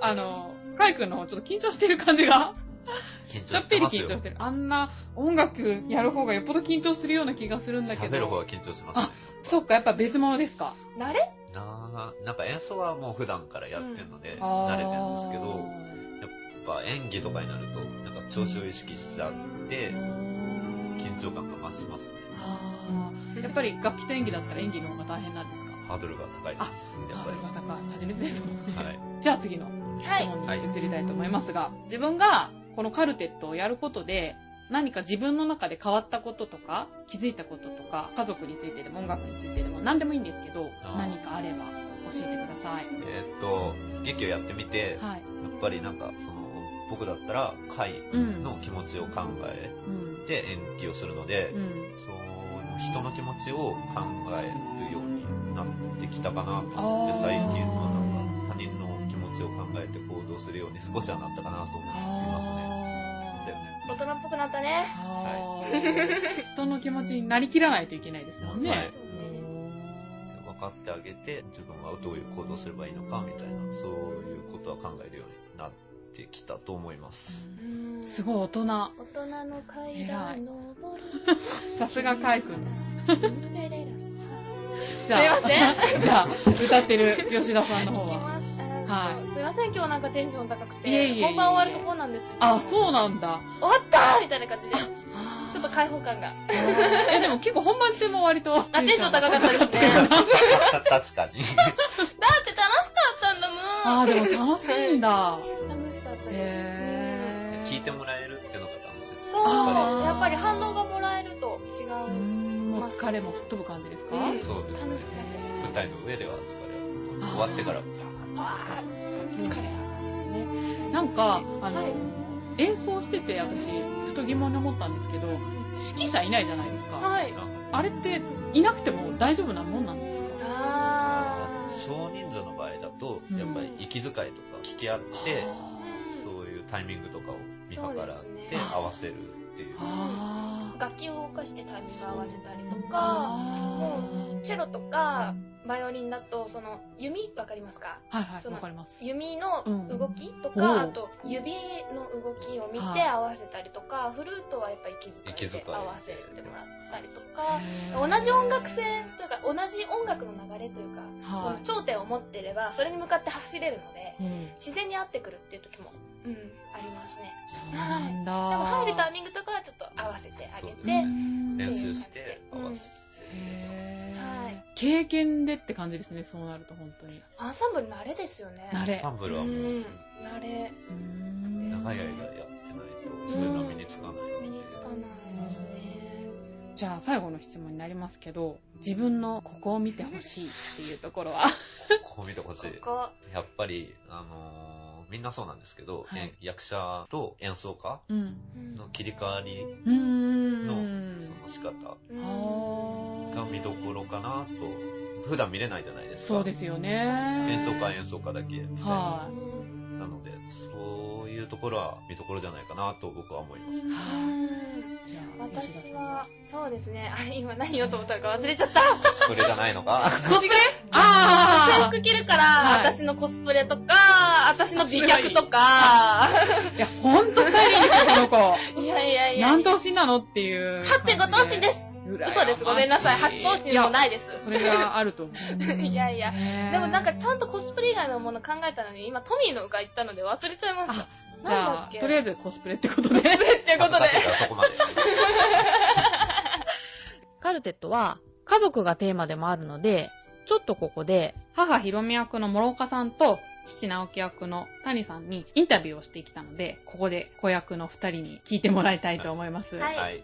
[SPEAKER 3] ー。あの、カイ君の方ちょっと緊張してる感じが、
[SPEAKER 5] 緊
[SPEAKER 3] ちょっぴり
[SPEAKER 5] 張してますよ。
[SPEAKER 3] 緊張してる。あんな音楽やる方がよっぽど緊張するような気がするんだけど。
[SPEAKER 5] 喋る方が緊張しますね。
[SPEAKER 3] そっか、やっぱ別物ですか？
[SPEAKER 4] 慣れ？
[SPEAKER 5] ななんか演奏はもう普段からやってるので、慣れてるんですけど、やっぱ演技とかになると、なんか調子を意識しちゃって、緊張感が増しますね。
[SPEAKER 3] あーやっぱり楽器と演技だったら演技の方が大変なんですか？
[SPEAKER 5] ハードルが高いです。や
[SPEAKER 3] ハー
[SPEAKER 5] っぱり。
[SPEAKER 3] ドルが高い。初めてですもんね。
[SPEAKER 5] はい。
[SPEAKER 3] じゃあ次の
[SPEAKER 4] はい。
[SPEAKER 3] 質問に移りたいと思いますが、自分がこのカルテットをやることで、何か自分の中で変わったこととか、気づいたこととか、家族についてでも音楽についてでも何でもいいんですけど、何かあれば教えてください。
[SPEAKER 5] えーっと、劇をやってみて、や
[SPEAKER 3] はい。
[SPEAKER 5] っぱりなんか、その、僕だったら、会
[SPEAKER 3] うん。
[SPEAKER 5] の気持ちを考え
[SPEAKER 3] うん。
[SPEAKER 5] て演技をするので、
[SPEAKER 3] うん。
[SPEAKER 5] その人の気持ちを考えるようになってきたかなと思って、最近は人の気持ちを考えて行動するように少しはなったかなと思いますね。だよね。
[SPEAKER 4] 大人っぽくなったね。
[SPEAKER 3] あー人の気持ちになりきらないといけないですもんね。
[SPEAKER 5] はい
[SPEAKER 3] うん
[SPEAKER 5] 分かってあげて、自分はどういう行動すればいいのかみたいな、そういうことは考えるようになってきたと思います。
[SPEAKER 4] うん
[SPEAKER 3] すごい大人。
[SPEAKER 4] 大人の階段登る。
[SPEAKER 3] さすがカイ君。
[SPEAKER 4] すいません
[SPEAKER 3] じゃあ、歌ってる吉田さんの方は。はい
[SPEAKER 4] すいません、今日なんかテンション高くて。
[SPEAKER 3] いえいえいえ
[SPEAKER 4] 本番終わるとこなんです。
[SPEAKER 3] あ、そうなんだ。
[SPEAKER 4] 終わったーみたいな感じで。ちょっと開放感が。
[SPEAKER 3] え、でも結構本番中も割と。
[SPEAKER 4] あ、テンション高かったですね。
[SPEAKER 5] 確かに。
[SPEAKER 4] だって楽しかったんだもん。
[SPEAKER 3] あー、でも楽しいんだ。
[SPEAKER 4] 楽しかったです。
[SPEAKER 5] 聞いてもらえるっていうのが楽しいです
[SPEAKER 4] そう
[SPEAKER 5] あ
[SPEAKER 4] やっぱり反応がもらえると違
[SPEAKER 3] うもう疲れも吹っ飛ぶ感じですか、
[SPEAKER 4] うん
[SPEAKER 5] そうですね舞台の上では疲れ終わってから
[SPEAKER 4] あ疲れ
[SPEAKER 3] ねなんか、あの、
[SPEAKER 4] はい
[SPEAKER 3] 演奏してて私、ふと疑問に思った。んですけど、指揮者いないじゃないですか。
[SPEAKER 4] はい
[SPEAKER 3] あれって、いなくても大丈夫なもんなんですか
[SPEAKER 5] 少人数の場合だとやっぱり息遣いとか聞き合ってそういうタイミングとかを見計らって合わせるっていう
[SPEAKER 3] あ
[SPEAKER 4] ー楽器を動かしてタイミング合わせた。りとかもうチェロとかバイオリンだとその弓わかりますか？
[SPEAKER 3] はいはい、
[SPEAKER 4] その
[SPEAKER 3] わかります。
[SPEAKER 4] 弓の動きと
[SPEAKER 3] うん
[SPEAKER 4] か、
[SPEAKER 3] おう
[SPEAKER 4] あと指の動きを見て
[SPEAKER 3] はい。
[SPEAKER 4] 合わせたりとか、フルートはやっぱり息
[SPEAKER 5] 息遣い
[SPEAKER 4] で合わせてもらったりとか、同じ音楽性というか同じ音楽の流れというか、
[SPEAKER 3] はい。
[SPEAKER 4] その頂点を持ってればそれに向かって走れるので
[SPEAKER 3] うん。
[SPEAKER 4] 自然に合ってくるっていう時も、うん、ありますね。
[SPEAKER 3] そうなんだ。
[SPEAKER 4] でも入るタイミングとかはちょっと合わせてあげて
[SPEAKER 5] そう
[SPEAKER 3] うん
[SPEAKER 5] 練習して合わせ
[SPEAKER 3] へー
[SPEAKER 4] はい。
[SPEAKER 3] 経験でって感じですね、そうなると本当に。
[SPEAKER 4] アンサンブル慣れですよね。
[SPEAKER 3] 慣れ。
[SPEAKER 5] サンブルはもう。
[SPEAKER 4] うん慣れ。
[SPEAKER 3] うん。
[SPEAKER 5] 長い間やってないとそれが身につかない
[SPEAKER 4] 身につかないですね。
[SPEAKER 3] じゃあ最後の質問になりますけど、自分のここを見てほしいっていうところは？
[SPEAKER 5] ここ見てほしい。
[SPEAKER 4] こ
[SPEAKER 5] やっぱりあのーみんなそうなんですけど、
[SPEAKER 3] はい。
[SPEAKER 5] え役者と演奏家の切り替わり。のその仕方が見どころかなと。普段見れないじゃないですか。
[SPEAKER 3] そうですよね。
[SPEAKER 5] 演奏家は演奏家だけみたいな、
[SPEAKER 3] は
[SPEAKER 4] うん
[SPEAKER 5] なのでそういうところは見どころじゃないかなと僕は思います、
[SPEAKER 4] うん
[SPEAKER 3] じゃあ、
[SPEAKER 4] 私
[SPEAKER 3] は
[SPEAKER 4] は。そうですね。あれ今何言おうと思ったのか忘れちゃった。
[SPEAKER 5] コスプレじゃないのか。
[SPEAKER 4] コスプレ？
[SPEAKER 3] あ
[SPEAKER 4] 制服着るから、
[SPEAKER 3] はい
[SPEAKER 4] 私のコスプレとか、私の美脚とか、
[SPEAKER 3] いや、ほんとスタイルいいですよ、この子。
[SPEAKER 4] いやいやいや。
[SPEAKER 3] 何頭身なの？っていう。
[SPEAKER 4] 8.5頭身です。嘘です。ごめんなさい。8頭身もないです。
[SPEAKER 3] それがあると思う。
[SPEAKER 4] いやいや
[SPEAKER 3] ね
[SPEAKER 4] でもなんかちゃんとコスプレ以外のもの考えたのに、今トミーのが言ったので忘れちゃいました。
[SPEAKER 3] じゃあ、とりあえずコスプレってことで。
[SPEAKER 4] ってことで。
[SPEAKER 5] 恥ずかしいからそこまで
[SPEAKER 1] カルテットは家族がテーマでもあるので、ちょっとここで、
[SPEAKER 3] 母ひろみ役の諸岡さんと、父直樹役の谷さんにインタビューをしてきたので、ここで子役の二人に聞いてもらいたいと思います。
[SPEAKER 4] はい
[SPEAKER 5] はい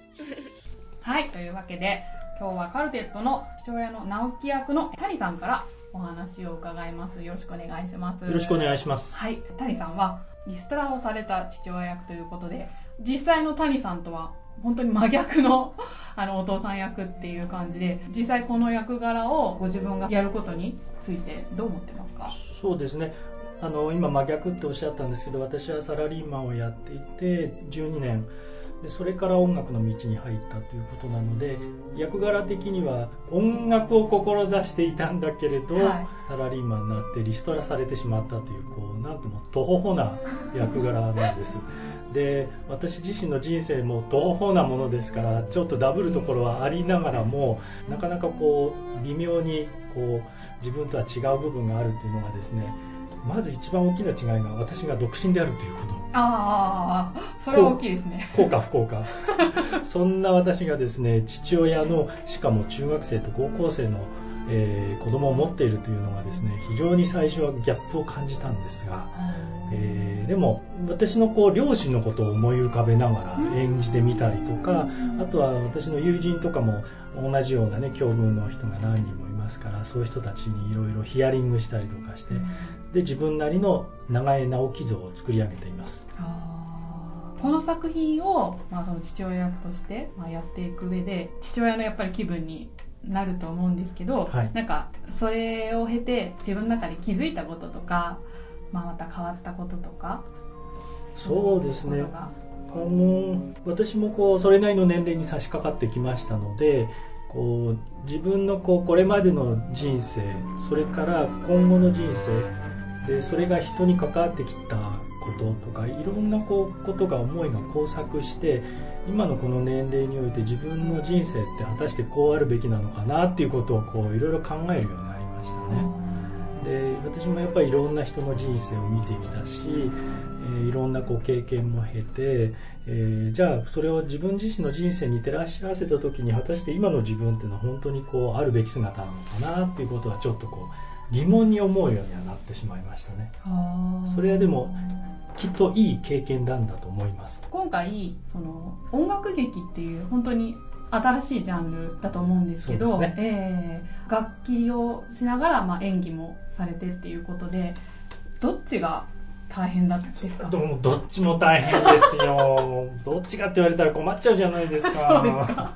[SPEAKER 3] はい、というわけで、今日はカルテットの父親の直樹役の谷さんからお話を伺います。よろしくお願いします。
[SPEAKER 6] よろしくお願いします。
[SPEAKER 3] はい、谷さんはリストラをされた父親役ということで、実際の谷さんとは本当に真逆の あのお父さん役っていう感じで、実際この役柄をご自分がやることについてどう思ってますか？
[SPEAKER 6] そうですね。あの今真逆っておっしゃったんですけど、私はサラリーマンをやっていて12年。でそれから音楽の道に入ったということなので役柄的には音楽を志していたんだけれど、
[SPEAKER 3] はい。
[SPEAKER 6] サラリーマンになってリストラされてしまったというこうなんともとほほな役柄なんです。で私自身の人生もとほほなものですからちょっとダブるところはありながらもなかなかこう微妙にこう自分とは違う部分があるっていうのがですねまず一番大きな違いが私が独身であるということ。
[SPEAKER 3] ああ、それは大きいですね。
[SPEAKER 6] 幸か不幸か そんな私がですね父親のしかも中学生と高校生の、えー子供を持っているというのがですね非常に最初はギャップを感じたんですが、えーでも私のこう両親のことを思い浮かべながら演じてみたりとかあとは私の友人とかも同じようなね境遇の人が何人もいますからそういう人たちにいろいろヒアリングしたりとかしてで自分なりの長江直樹像を作り上げています。
[SPEAKER 3] あー。この作品を、まあ、その父親役として、まあ、やっていく上で父親のやっぱり気分になると思うんですけど、
[SPEAKER 6] はい。
[SPEAKER 3] なんかそれを経て自分の中で気づいたこととか、まあ、また変わったこととか
[SPEAKER 6] そうですね。あの私もこうそれなりの年齢に差し掛かってきましたのでこう自分のこうこれまでの人生それから今後の人生でそれが人に関わってきたこととかいろんなこうことが思いが交錯して今のこの年齢において自分の人生って果たしてこうあるべきなのかなっていうことをこういろいろ考えるようになりましたね。で私もやっぱりいろんな人の人生を見てきたし、いろんなこう経験も経て、えーじゃあそれを自分自身の人生に照らし合わせた時に果たして今の自分っていうのは本当にこうあるべき姿なのかなっていうことはちょっとこう疑問に思うようにはなってしまいましたね。それはでもきっといい経験なんだと思います。
[SPEAKER 3] 今回その音楽劇っていう本当に新しいジャンルだと思うんですけど、ね。えー、楽器をしながら、まあ、演技もされてっていうことでどっちが大変だったですか？
[SPEAKER 6] どどっちも大変ですよ。どっちかって言われたら困っちゃうじゃないですか。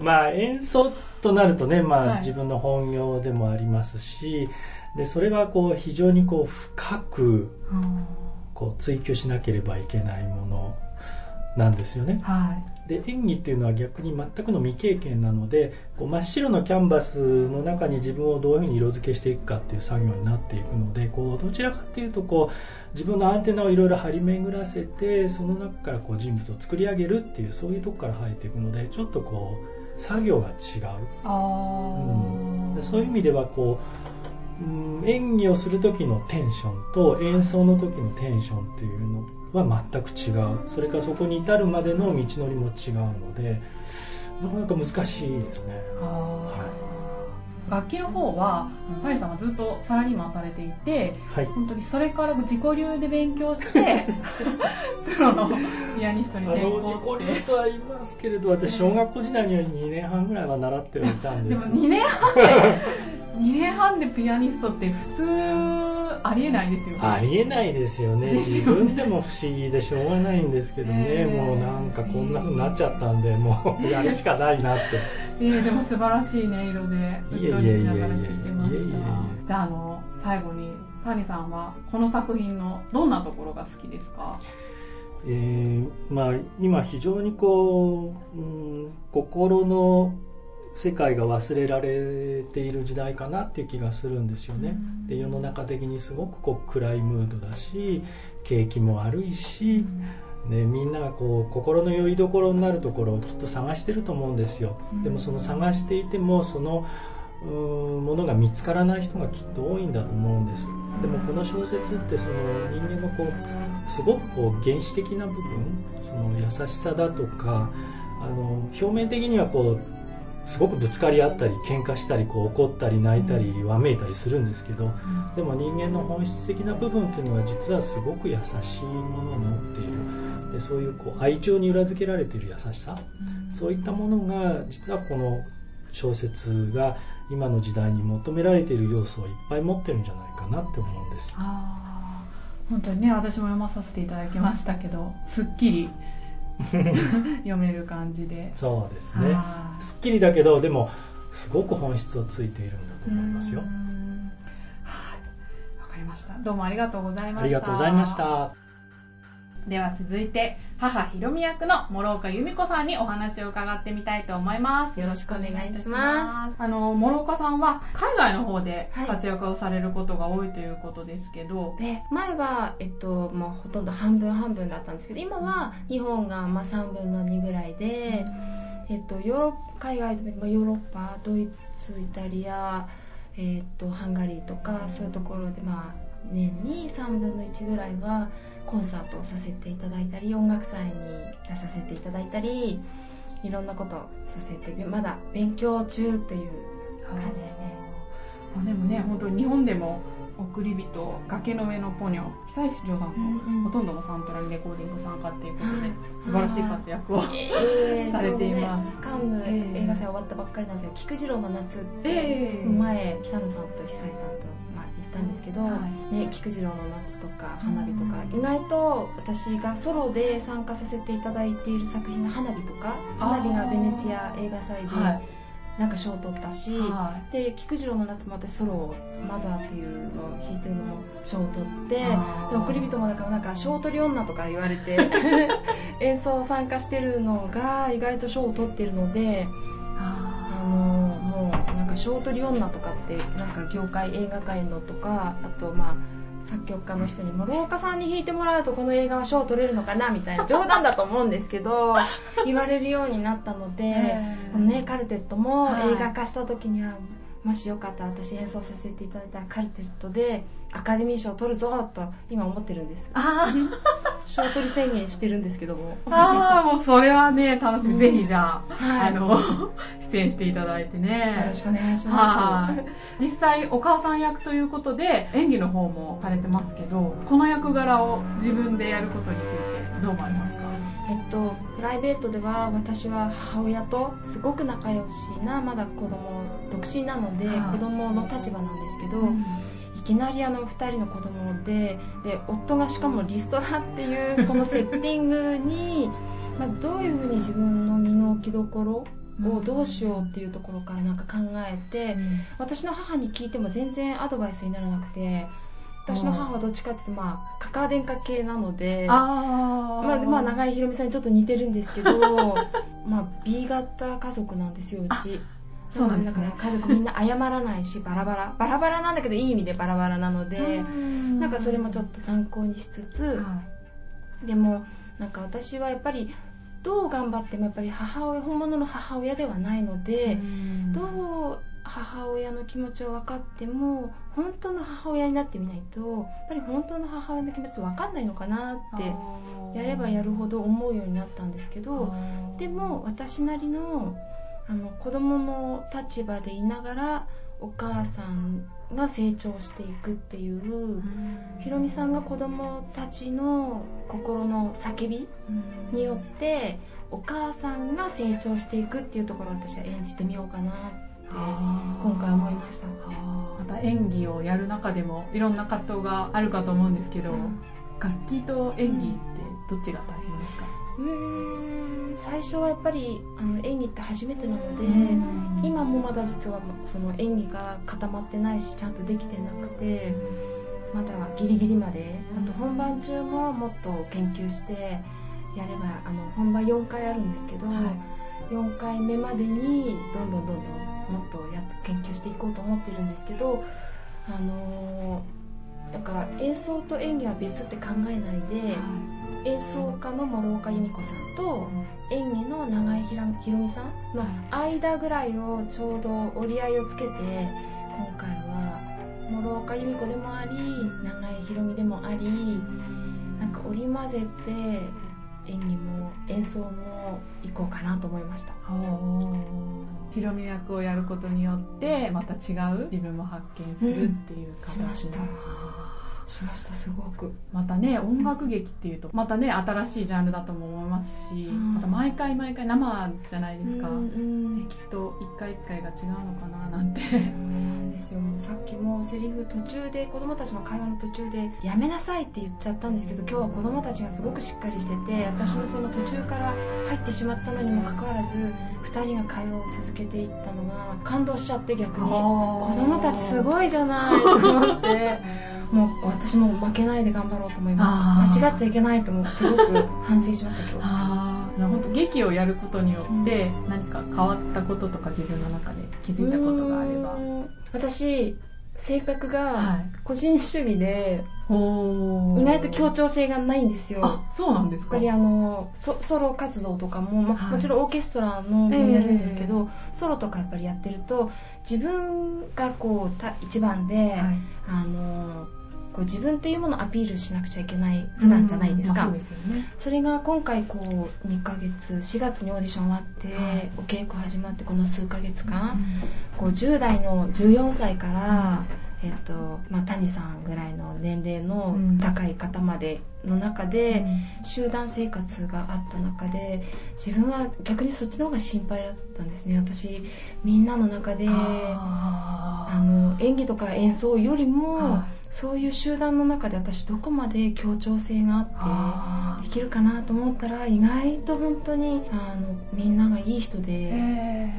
[SPEAKER 6] まあ演奏となるとね、まあ、はい、自分の本業でもありますし、でそれはこう非常にこう深くこう追求しなければいけないものなんですよね。はい、で演技っていうのは逆に全くの未経験なのでこう真っ白のキャンバスの中に自分をどういうふうに色付けしていくかっていう作業になっていくのでこうどちらかっていうとこう自分のアンテナをいろいろ張り巡らせてその中からこう人物を作り上げるっていうそういうとこから入っていくのでちょっとこう作業が違う、うん、そういう意味ではこう、うん、演技をする時のテンションと演奏の時のテンションっていうのは全く違う。それからそこに至るまでの道のりも違うのでなかなか難しいですね。はい。
[SPEAKER 3] 楽器の方はサリさんはずっとサラリーマンされていて、はい、本当にそれから自己流で勉強して プロのピアニストに転
[SPEAKER 6] 向自己流とは言いますけれど私小学校時代には2年半ぐらいは習ってはいたんです。
[SPEAKER 3] でも2年半で 2年半でピアニストって普通ありえないですよね。
[SPEAKER 6] ありえないですよね、ね、自分でも不思議でしょうがないんですけどね、えー、もうなんかこんな風になっちゃったんでもうやるしかないなって。
[SPEAKER 3] えー、でも素晴らしい音色でうっとりしながら聴いてました。じゃああの最後に谷さんはこの作品のどんなところが好きですか？
[SPEAKER 6] えー、まあ今非常にこう、うん、心の世界が忘れられている時代かなっていう気がするんですよね。で世の中的にすごくこう暗いムードだし景気も悪いし、ね、みんながこう心の拠り所になるところをきっと探してると思うんですよ。でもその探していてもそのものが見つからない人がきっと多いんだと思うんです。でもこの小説ってその人間のこうすごくこう原始的な部分その優しさだとかあの表面的にはこうすごくぶつかり合ったり喧嘩したりこう怒ったり泣いたりわめいたりするんですけど、でも人間の本質的な部分っていうのは実はすごく優しいものを持っている。でそういうこう愛情に裏付けられている優しさ、そういったものが実はこの小説が今の時代に求められている要素をいっぱい持ってるんじゃないかなって思うんです。
[SPEAKER 3] 本当にね私も読まさせていただきましたけどすっきり読める感じで。
[SPEAKER 6] そうですね。すっきりだけどでもすごく本質をついているんだと思いますよ。はい。わ
[SPEAKER 3] かりました。どうもありがとうございました。あ
[SPEAKER 6] りがとうございました
[SPEAKER 3] では続いて、母ひろみ役の諸岡由美子さんにお話を伺ってみたいと思います。
[SPEAKER 7] よろしくお願いします。
[SPEAKER 3] あの、諸岡さんは海外の方で活躍をされることが多いということですけど。
[SPEAKER 7] はい、で、前は、えっと、もうほとんど半分半分だったんですけど、今は日本がまあ3分の2ぐらいで、えっと、ヨーロ海外でもヨーロッパ、ドイツ、イタリア、えっと、ハンガリーとか、そういうところで、まあ、年に3分の1ぐらいは、コンサートをさせていただいたり音楽祭に出させていただいたりいろんなことさせてまだ勉強中という感じですね。
[SPEAKER 3] あでもね本当に日本でも送り人崖の上のポニョ久石譲さんのほとんどのサントラにレコーディング参加っていうことで、素晴らしい活躍を、えー、されています、
[SPEAKER 7] ね、カンヌ映画祭終わったばっかりなんですよ「菊次郎の夏」って、前北野さんと久石さんとったんですけど、はい、ね、菊次郎の夏とか花火とか、意外と私がソロで参加させていただいている作品が花火とか花火がベネチア映画祭で、なんか賞を取ったし、はい、で菊次郎の夏も私ソロマザーっていうのを弾いてるのも賞を取ってで送り人もなんかなんか賞取り女とか言われて 演奏参加してるのが意外と賞を取ってるのであのもうかショートリ女とかってなんか業界映画界のとかあとまあ作曲家の人にも廊下さんに弾いてもらうとこの映画は賞取れるのかなみたいな 冗談だと思うんですけど言われるようになったので、このねカルテットも映画化した時には、もしよかったら私演奏させていただいたカルテットでアカデミー賞を取るぞと今思ってるんです
[SPEAKER 3] あ
[SPEAKER 7] 賞取り宣言してるんですけども。
[SPEAKER 3] ああ、もうそれはね、楽しみ。
[SPEAKER 7] うん
[SPEAKER 3] ぜひじゃあ、
[SPEAKER 7] はい
[SPEAKER 3] あの、出演していただいてね。
[SPEAKER 7] よろしくお願いしま
[SPEAKER 3] はい。実際、お母さん役ということで、演技の方もされてますけど、この役柄を自分でやることについてどう思われますか？
[SPEAKER 7] す。えっと、プライベートでは私は母親とすごく仲良しな、まだ子供、独身なので、
[SPEAKER 3] はい
[SPEAKER 7] 子供の立場なんですけど、いきなりあの2人の子供でで夫がしかもリストラっていうこのセッティングに まずどういうふうに自分の身の置きどころをどうしようっていうところからなんか考えて私の母に聞いても全然アドバイスにならなくて私の母はどっちかっていうとまあカカア殿下系なので
[SPEAKER 3] あー
[SPEAKER 7] まあ、まあ長井ひろみさんにちょっと似てるんですけど まあ B 型家族なんですようち。
[SPEAKER 3] そうなん
[SPEAKER 7] だから家族みんな謝らないしバラバラ。バラバラなんだけどいい意味でバラバラなのでなんかそれもちょっと参考にしつつ
[SPEAKER 3] は
[SPEAKER 7] でもなんか私はやっぱりどう頑張ってもやっぱり母親本物の母親ではないの
[SPEAKER 3] い
[SPEAKER 7] で
[SPEAKER 3] うん。
[SPEAKER 7] どう母親の気持ちを分かっても本当の母親になってみないとやっぱり本当の母親の気持ち分かんないのかなってやればやるほど思うようになったんですけどでも私なりのあの子供の立場でいながらお母さんが成長していくっていうひろみさんが子供たちの心の叫びによってお母さんが成長していくっていうところを私は演じてみようかなって今回思いました。
[SPEAKER 3] また演技をやる中でもいろんな葛藤があるかと思うんですけど、楽器と演技ってどっちが大変ですか、
[SPEAKER 7] うーん最初はやっぱりあの演技って初めてなので、
[SPEAKER 3] うん。
[SPEAKER 7] 今もまだ実はその演技が固まってないしちゃんとできてなくてまだギリギリまで。あと本番中ももっと研究してやればあの本番4回あるんですけど、4回目までにどんどんどんどんもっとやっ研究していこうと思ってるんですけどあのーなんか演奏と演技は別って考えないで、演奏家の諸岡由美子さんと演技の長井ひろみさんの間ぐらいをちょうど折り合いをつけて今回は諸岡由美子でもあり長井ひろみでもありなんか織り交ぜて演技も演奏も行こうかなと思いました。
[SPEAKER 3] ひろみ役をやることによってまた違う自分も発見するっていう形
[SPEAKER 7] しました。
[SPEAKER 3] で
[SPEAKER 7] しましたすごく。
[SPEAKER 3] またね音楽劇っていうとまたね新しいジャンルだとも思いますし、
[SPEAKER 7] ん。
[SPEAKER 3] また毎回毎回生じゃないですか、
[SPEAKER 7] うんうん。
[SPEAKER 3] ねきっと一回一回が違うのかななんて。
[SPEAKER 7] そうなんですよ。もうさっきもセリフ途中で子供たちの会話の途中で「やめなさい」って言っちゃったんですけど今日は子供たちがすごくしっかりしてて私のその途中から入ってしまったのにもかかわらず2人が会話を続けていったのが感動しちゃって逆に。子供たちす
[SPEAKER 3] い
[SPEAKER 7] ごいじゃないと思って もう私も負けないで頑張ろうと思いました。間違っちゃいけないと思うすごく反省しました今日。
[SPEAKER 3] ああ本当劇をやることによって何か変わったこととか自分の中で気づいたことがあれば。
[SPEAKER 7] 私性格
[SPEAKER 3] は
[SPEAKER 7] が
[SPEAKER 3] い。
[SPEAKER 7] 個人主義で
[SPEAKER 3] ほー。
[SPEAKER 7] 意外と協調性がないんですよ。やっ
[SPEAKER 3] あそうなんですか。
[SPEAKER 7] ぱりあのソソロ活動とかも、まあ
[SPEAKER 3] はい。
[SPEAKER 7] もちろんオーケストラのもやるんですけど、ソロとかやっぱりやってると自分がこうた一番で、
[SPEAKER 3] はい。
[SPEAKER 7] あのこう自分っていうものをアピールしなくちゃいけない普段じゃないですか、
[SPEAKER 3] まあそすよね。
[SPEAKER 7] それが今回こう2ヶ月4月にオーディション終わって、
[SPEAKER 3] はい。
[SPEAKER 7] お稽古始まってこの数ヶ月間、こう10代の14歳から、えっとまあ、谷さんぐらいの年齢の
[SPEAKER 3] うん。
[SPEAKER 7] 高い方までの中で、集団生活があった中で自分は逆にそっちの方が心配だったんですね。私みんなの中であ
[SPEAKER 3] あ
[SPEAKER 7] の演技とか演奏よりも、
[SPEAKER 3] は
[SPEAKER 7] そういう集団の中で私どこまで協調性があって
[SPEAKER 3] あ
[SPEAKER 7] できるかなと思ったら意外と本当にあのみんながいい人で、
[SPEAKER 3] え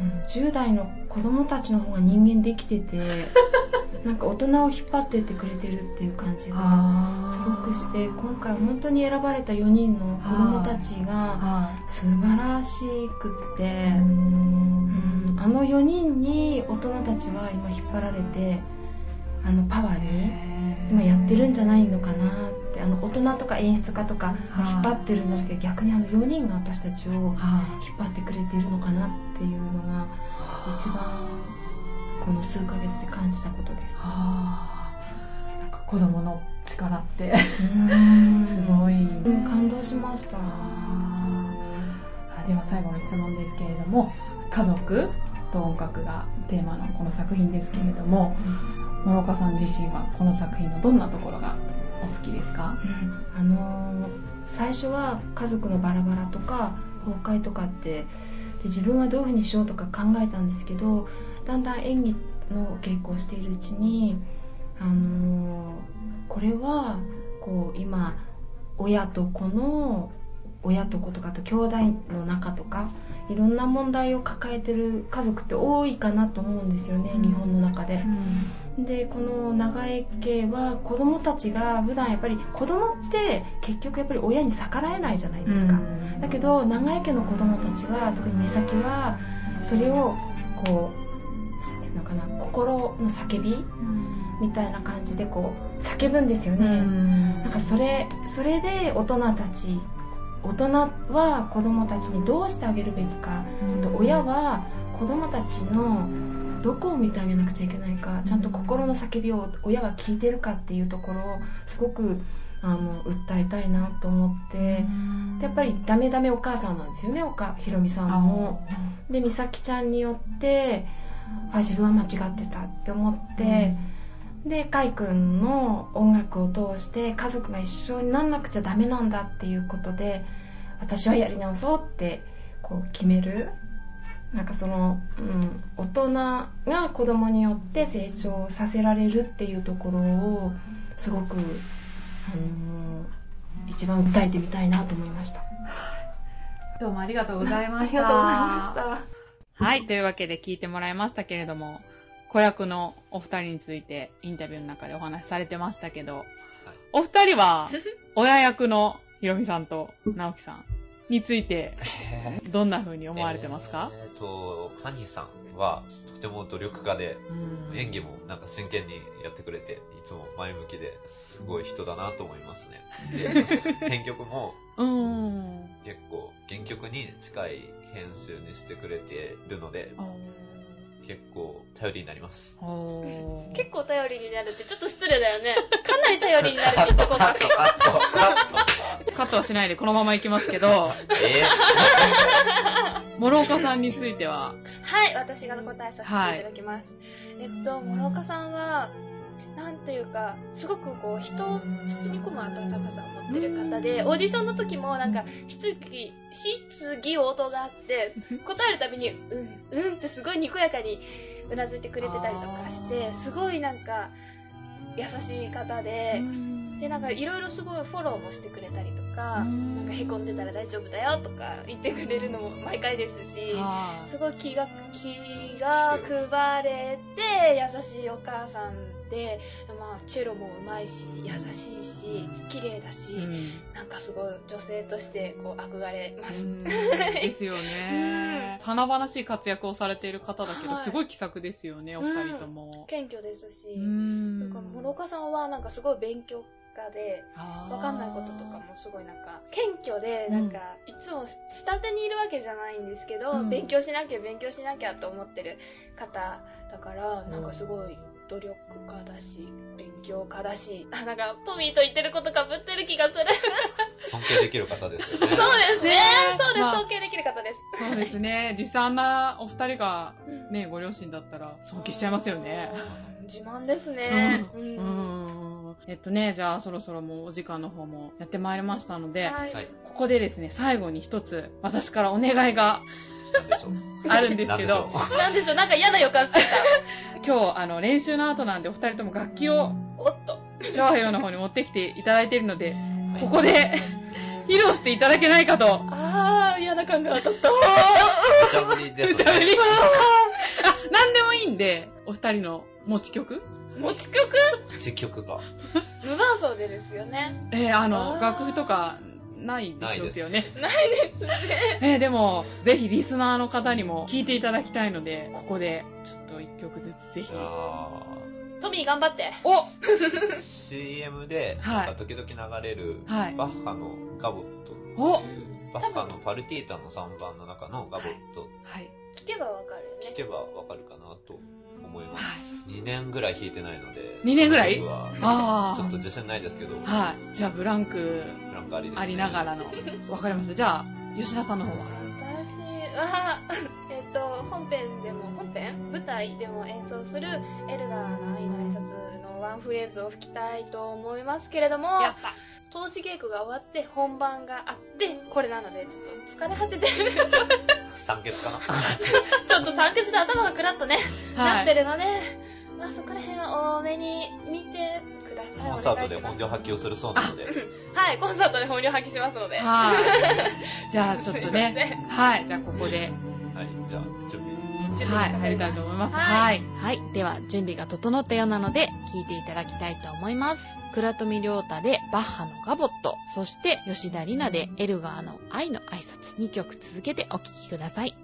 [SPEAKER 7] あの10代の子供たちの方が人間できてて なんか大人を引っ張ってってくれてるっていう感じがすごくして今回本当に選ばれた4人の子供たちが
[SPEAKER 3] は
[SPEAKER 7] 素晴らしくって
[SPEAKER 3] い、
[SPEAKER 7] うんあの4人に大人たちは今引っ張られてあのパワーに今やってるんじゃないのかなってあの大人とか演出家とか
[SPEAKER 3] はい。
[SPEAKER 7] 引っ張ってるんじゃなくて逆にあの4人が私たちを
[SPEAKER 3] は
[SPEAKER 7] 引っ張ってくれているのかなっていうのが一番この数ヶ月で感じたことです。
[SPEAKER 3] あなんか
[SPEAKER 1] 子供の力って
[SPEAKER 7] す
[SPEAKER 1] ごい、
[SPEAKER 7] うん、感動しました。
[SPEAKER 1] あでは最後の質問ですけれども家族？と音楽がテーマのこの作品ですけれども諸岡さん自身はこの作品のどんなところがお好きですか、
[SPEAKER 7] うん、あのー、最初は家族のバラバラとか崩壊とかってで自分はどういうふうにしようとか考えたんですけどだんだん演技の稽古をしているうちに、あのー、これはこう今親と子の親と子とかと兄弟の仲とかいろんな問題を抱えてる家族って多いかなと思うんですよね、うん、日本の中で。うん、でこの長江家は子供たちが普段やっぱり子供って結局やっぱり親に逆らえないじゃないですか、うん、だけど長江家の子供たちは特に美咲はそれをこういうのかな心の叫び、みたいな感じでこう叫ぶんですよね、なんかそれそれで大人たち大人は子供たちにどうしてあげるべきか、うん、親は子供たちのどこを見てあげなくちゃいけないかちゃんと心の叫びを親は聞いてるかっていうところをすごくあの訴えたいなと思ってでやっぱりダメダメお母さんなんですよね岡ひろみさんも。で美咲ちゃんによってあ自分は間違ってたって思って。で、カイ君の音楽を通して家族が一緒になんなくちゃダメなんだっていうことで、私はやり直そうってこう決める。なんかその、うん、大人が子供によって成長させられるっていうところを、すごく、あのー、一番訴えてみたいなと思いました。
[SPEAKER 1] どうもありがとうございました。
[SPEAKER 4] ありがとうございました。
[SPEAKER 3] はい、というわけで聞いてもらいましたけれども、子役のお二人についてインタビューの中でお話しされてましたけど、はい、お二人は 親役のひろみさんと直樹さんについて、どんな風に思われてますか？
[SPEAKER 5] えー、と、ハニーさんはとても努力家で、演技もなんか真剣にやってくれて、いつも前向きですごい人だなと思いますね。で、編曲も、結構原曲に近い編集にしてくれてるので、結構頼りになります。
[SPEAKER 4] 結構頼りになるってちょっと失礼だよね。かなり頼りになるってとこが。
[SPEAKER 3] カットはしないでこのままいきますけど。えー、諸岡さんについては
[SPEAKER 4] はい、私が答えさせていただきます。はい、えっと、諸岡さんは、なんというか、すごくこう、人を包み込む温かさを持ってる方で、オーディションの時もなんか、質疑、質疑応答があって、答えるたびに、うん、うんってすごいにこやかにうなずいてくれてたりとかして、すごいなんか、優しい方で、で、なんかいろいろすごいフォローもしてくれたりとか、なんか凹んでたら大丈夫だよとか言ってくれるのも毎回ですし、すごい気が、気が配れて優しいお母さんで、まあ、チェロもうまいし、優しいし、綺麗だし、うん、なんかすごい女性としてこう憧れます。
[SPEAKER 3] ですよね。華々しい活躍をされている方だけど、すごい気さくですよね、お二人とも。
[SPEAKER 4] 謙虚ですし、なん。か諸岡さんはなんかすごい勉強家で、わかんないこととかもすごいなんか、謙虚で、なんか、いつも下手にいるわけじゃないんですけど、うん、勉強しなきゃ勉強しなきゃと思ってる方だから、なんかすごい努力家だし、勉強家だし、あ、なんか、トミーと言ってることかぶってる気がする。
[SPEAKER 5] 尊敬できる方ですよね。
[SPEAKER 4] そうですね。そうです、まあ、尊敬できる方です。
[SPEAKER 3] そうですね。実際あんなお二人がね、ご両親だったら尊敬しちゃいますよね。
[SPEAKER 4] 自慢ですね。
[SPEAKER 3] うん。うんえっとね、じゃあそろそろもうお時間の方もやってまいりましたので、はい、ここでですね、最後に一つ私からお願いが あるんですけど。
[SPEAKER 4] なんでしょうなんか嫌な予感してた。
[SPEAKER 3] 今日、あの、練習の後なんでお二人とも楽器を、おっと、調和用の方に持ってきていただいているので、ここで、披露していただけないかと。
[SPEAKER 4] ああ、嫌な感が当たった。
[SPEAKER 5] 無茶ぶりです、ね。無茶ぶり。
[SPEAKER 3] あ、なんでもいいんで、お二人の持ち曲
[SPEAKER 4] 持ち曲？
[SPEAKER 5] 持ち曲か。
[SPEAKER 4] 無伴奏でですよね。
[SPEAKER 3] えー、あの、楽譜とか、ないでしょうよね。
[SPEAKER 4] ないですね。
[SPEAKER 3] えー、でも、ぜひリスナーの方にも聴いていただきたいので、ここで、ちょっと一曲ずつぜひ。
[SPEAKER 4] トミー頑張って。
[SPEAKER 3] お
[SPEAKER 5] !CM で、なんか時々流れる、バッハのガボットっていう、バッハのパルティータの3番の中のガボット。
[SPEAKER 4] はい。聞けばわかるよね。
[SPEAKER 5] 聞けばわかるかなと思います。2年ぐらい弾いてないので、
[SPEAKER 3] 2年ぐらい？
[SPEAKER 5] ああ。ちょっと自信ないですけど。
[SPEAKER 3] はい。じゃあ、ブランク、
[SPEAKER 5] ブランクあり
[SPEAKER 3] ね、ありながらの。わかりました。じゃあ、吉田さんの方は？
[SPEAKER 4] 私は、えっと、本編でも、本編？舞台でも演奏するエルガーの愛の挨拶のワンフレーズを吹きたいと思いますけれども、
[SPEAKER 3] やった
[SPEAKER 4] 投資稽古が終わって本番があってこれなのでちょっと疲れ果ててる。
[SPEAKER 5] 酸欠かな？
[SPEAKER 4] ちょっと酸欠で頭がクラッとね、はい、なってるので、まあ、そこら辺を多めに見てください。
[SPEAKER 5] コンサートで本領発揮をするそうなので。
[SPEAKER 4] はいコンサートで本領発揮しますので。
[SPEAKER 3] はい。じゃあちょっとね。はい。じゃあここで。
[SPEAKER 5] はい。じゃあ準備
[SPEAKER 3] はい、入りたいと思います。
[SPEAKER 1] はい。はい。では、準備が整ったようなので、聞いていただきたいと思います。倉富良太でバッハのガボット、そして吉田里奈でエルガーの愛の挨拶2曲続けてお聴きください。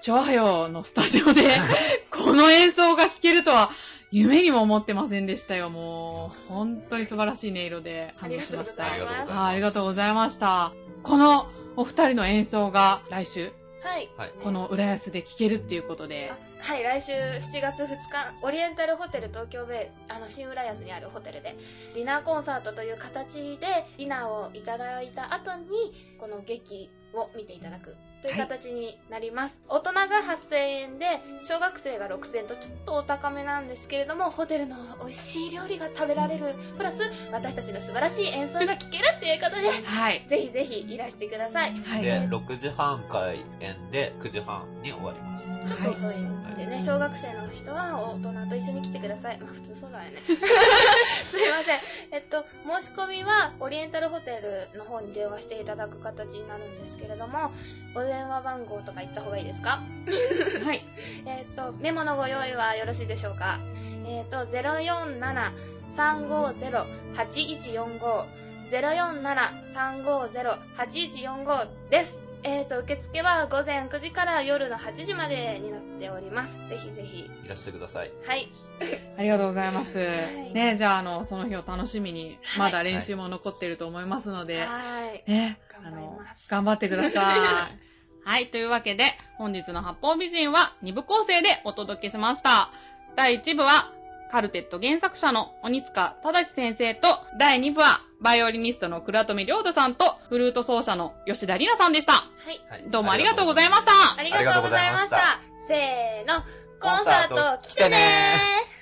[SPEAKER 3] チョアヨのスタジオで、この演奏が聴けるとは、夢にも思ってませんでしたよ、もう。本当に素晴らしい音色で感動しました。
[SPEAKER 4] ありがとうございます。
[SPEAKER 3] ありがとうございました。このお二人の演奏が来週、
[SPEAKER 4] はい。
[SPEAKER 3] この浦安で聴けるっていうことで。
[SPEAKER 4] はい、来週7月2日、オリエンタルホテル東京ベイ、あの、新浦安にあるホテルで、ディナーコンサートという形で、ディナーをいただいた後に、この劇を見ていただくという形になります。はい、大人が8000円で、小学生が6000円とちょっとお高めなんですけれども、ホテルの美味しい料理が食べられる、プラス私たちの素晴らしい演奏が聴けるっていうことで、はい、ぜひぜひいらしてください。
[SPEAKER 5] はい、で、6時半開演で9時半に終わります。
[SPEAKER 4] ちょっと遅い、はいでね、小学生の人は大人と一緒に来てください。まあ普通そうだよね。すいません。えっと、申し込みはオリエンタルホテルの方に電話していただく形になるんですけれども、お電話番号とか言った方がいいですか？
[SPEAKER 3] はい。
[SPEAKER 4] えっと、メモのご用意はよろしいでしょうか？えっと、047-350-8145 047-350-8145です。えっ、ー、と、受付は午前9時から夜の8時までになっております。ぜひぜひ。
[SPEAKER 5] いらしてください。
[SPEAKER 4] はい。
[SPEAKER 3] ありがとうございます。はい、ね、じゃあ、あの、その日を楽しみに、まだ練習も残ってると思いますので、
[SPEAKER 4] は
[SPEAKER 3] い。ね、
[SPEAKER 4] 頑張ります。
[SPEAKER 3] 頑張ってください。はい、というわけで、本日の八方美人は2部構成でお届けしました。第1部は、カルテット原作者の鬼塚正先生と、第2部は、バイオリニストの倉富良太さんと、フルート奏者の吉田里奈さんでした。は
[SPEAKER 4] い。
[SPEAKER 3] どうもありがとうございました。
[SPEAKER 4] ありがとうございました。せーの、コンサート来てねー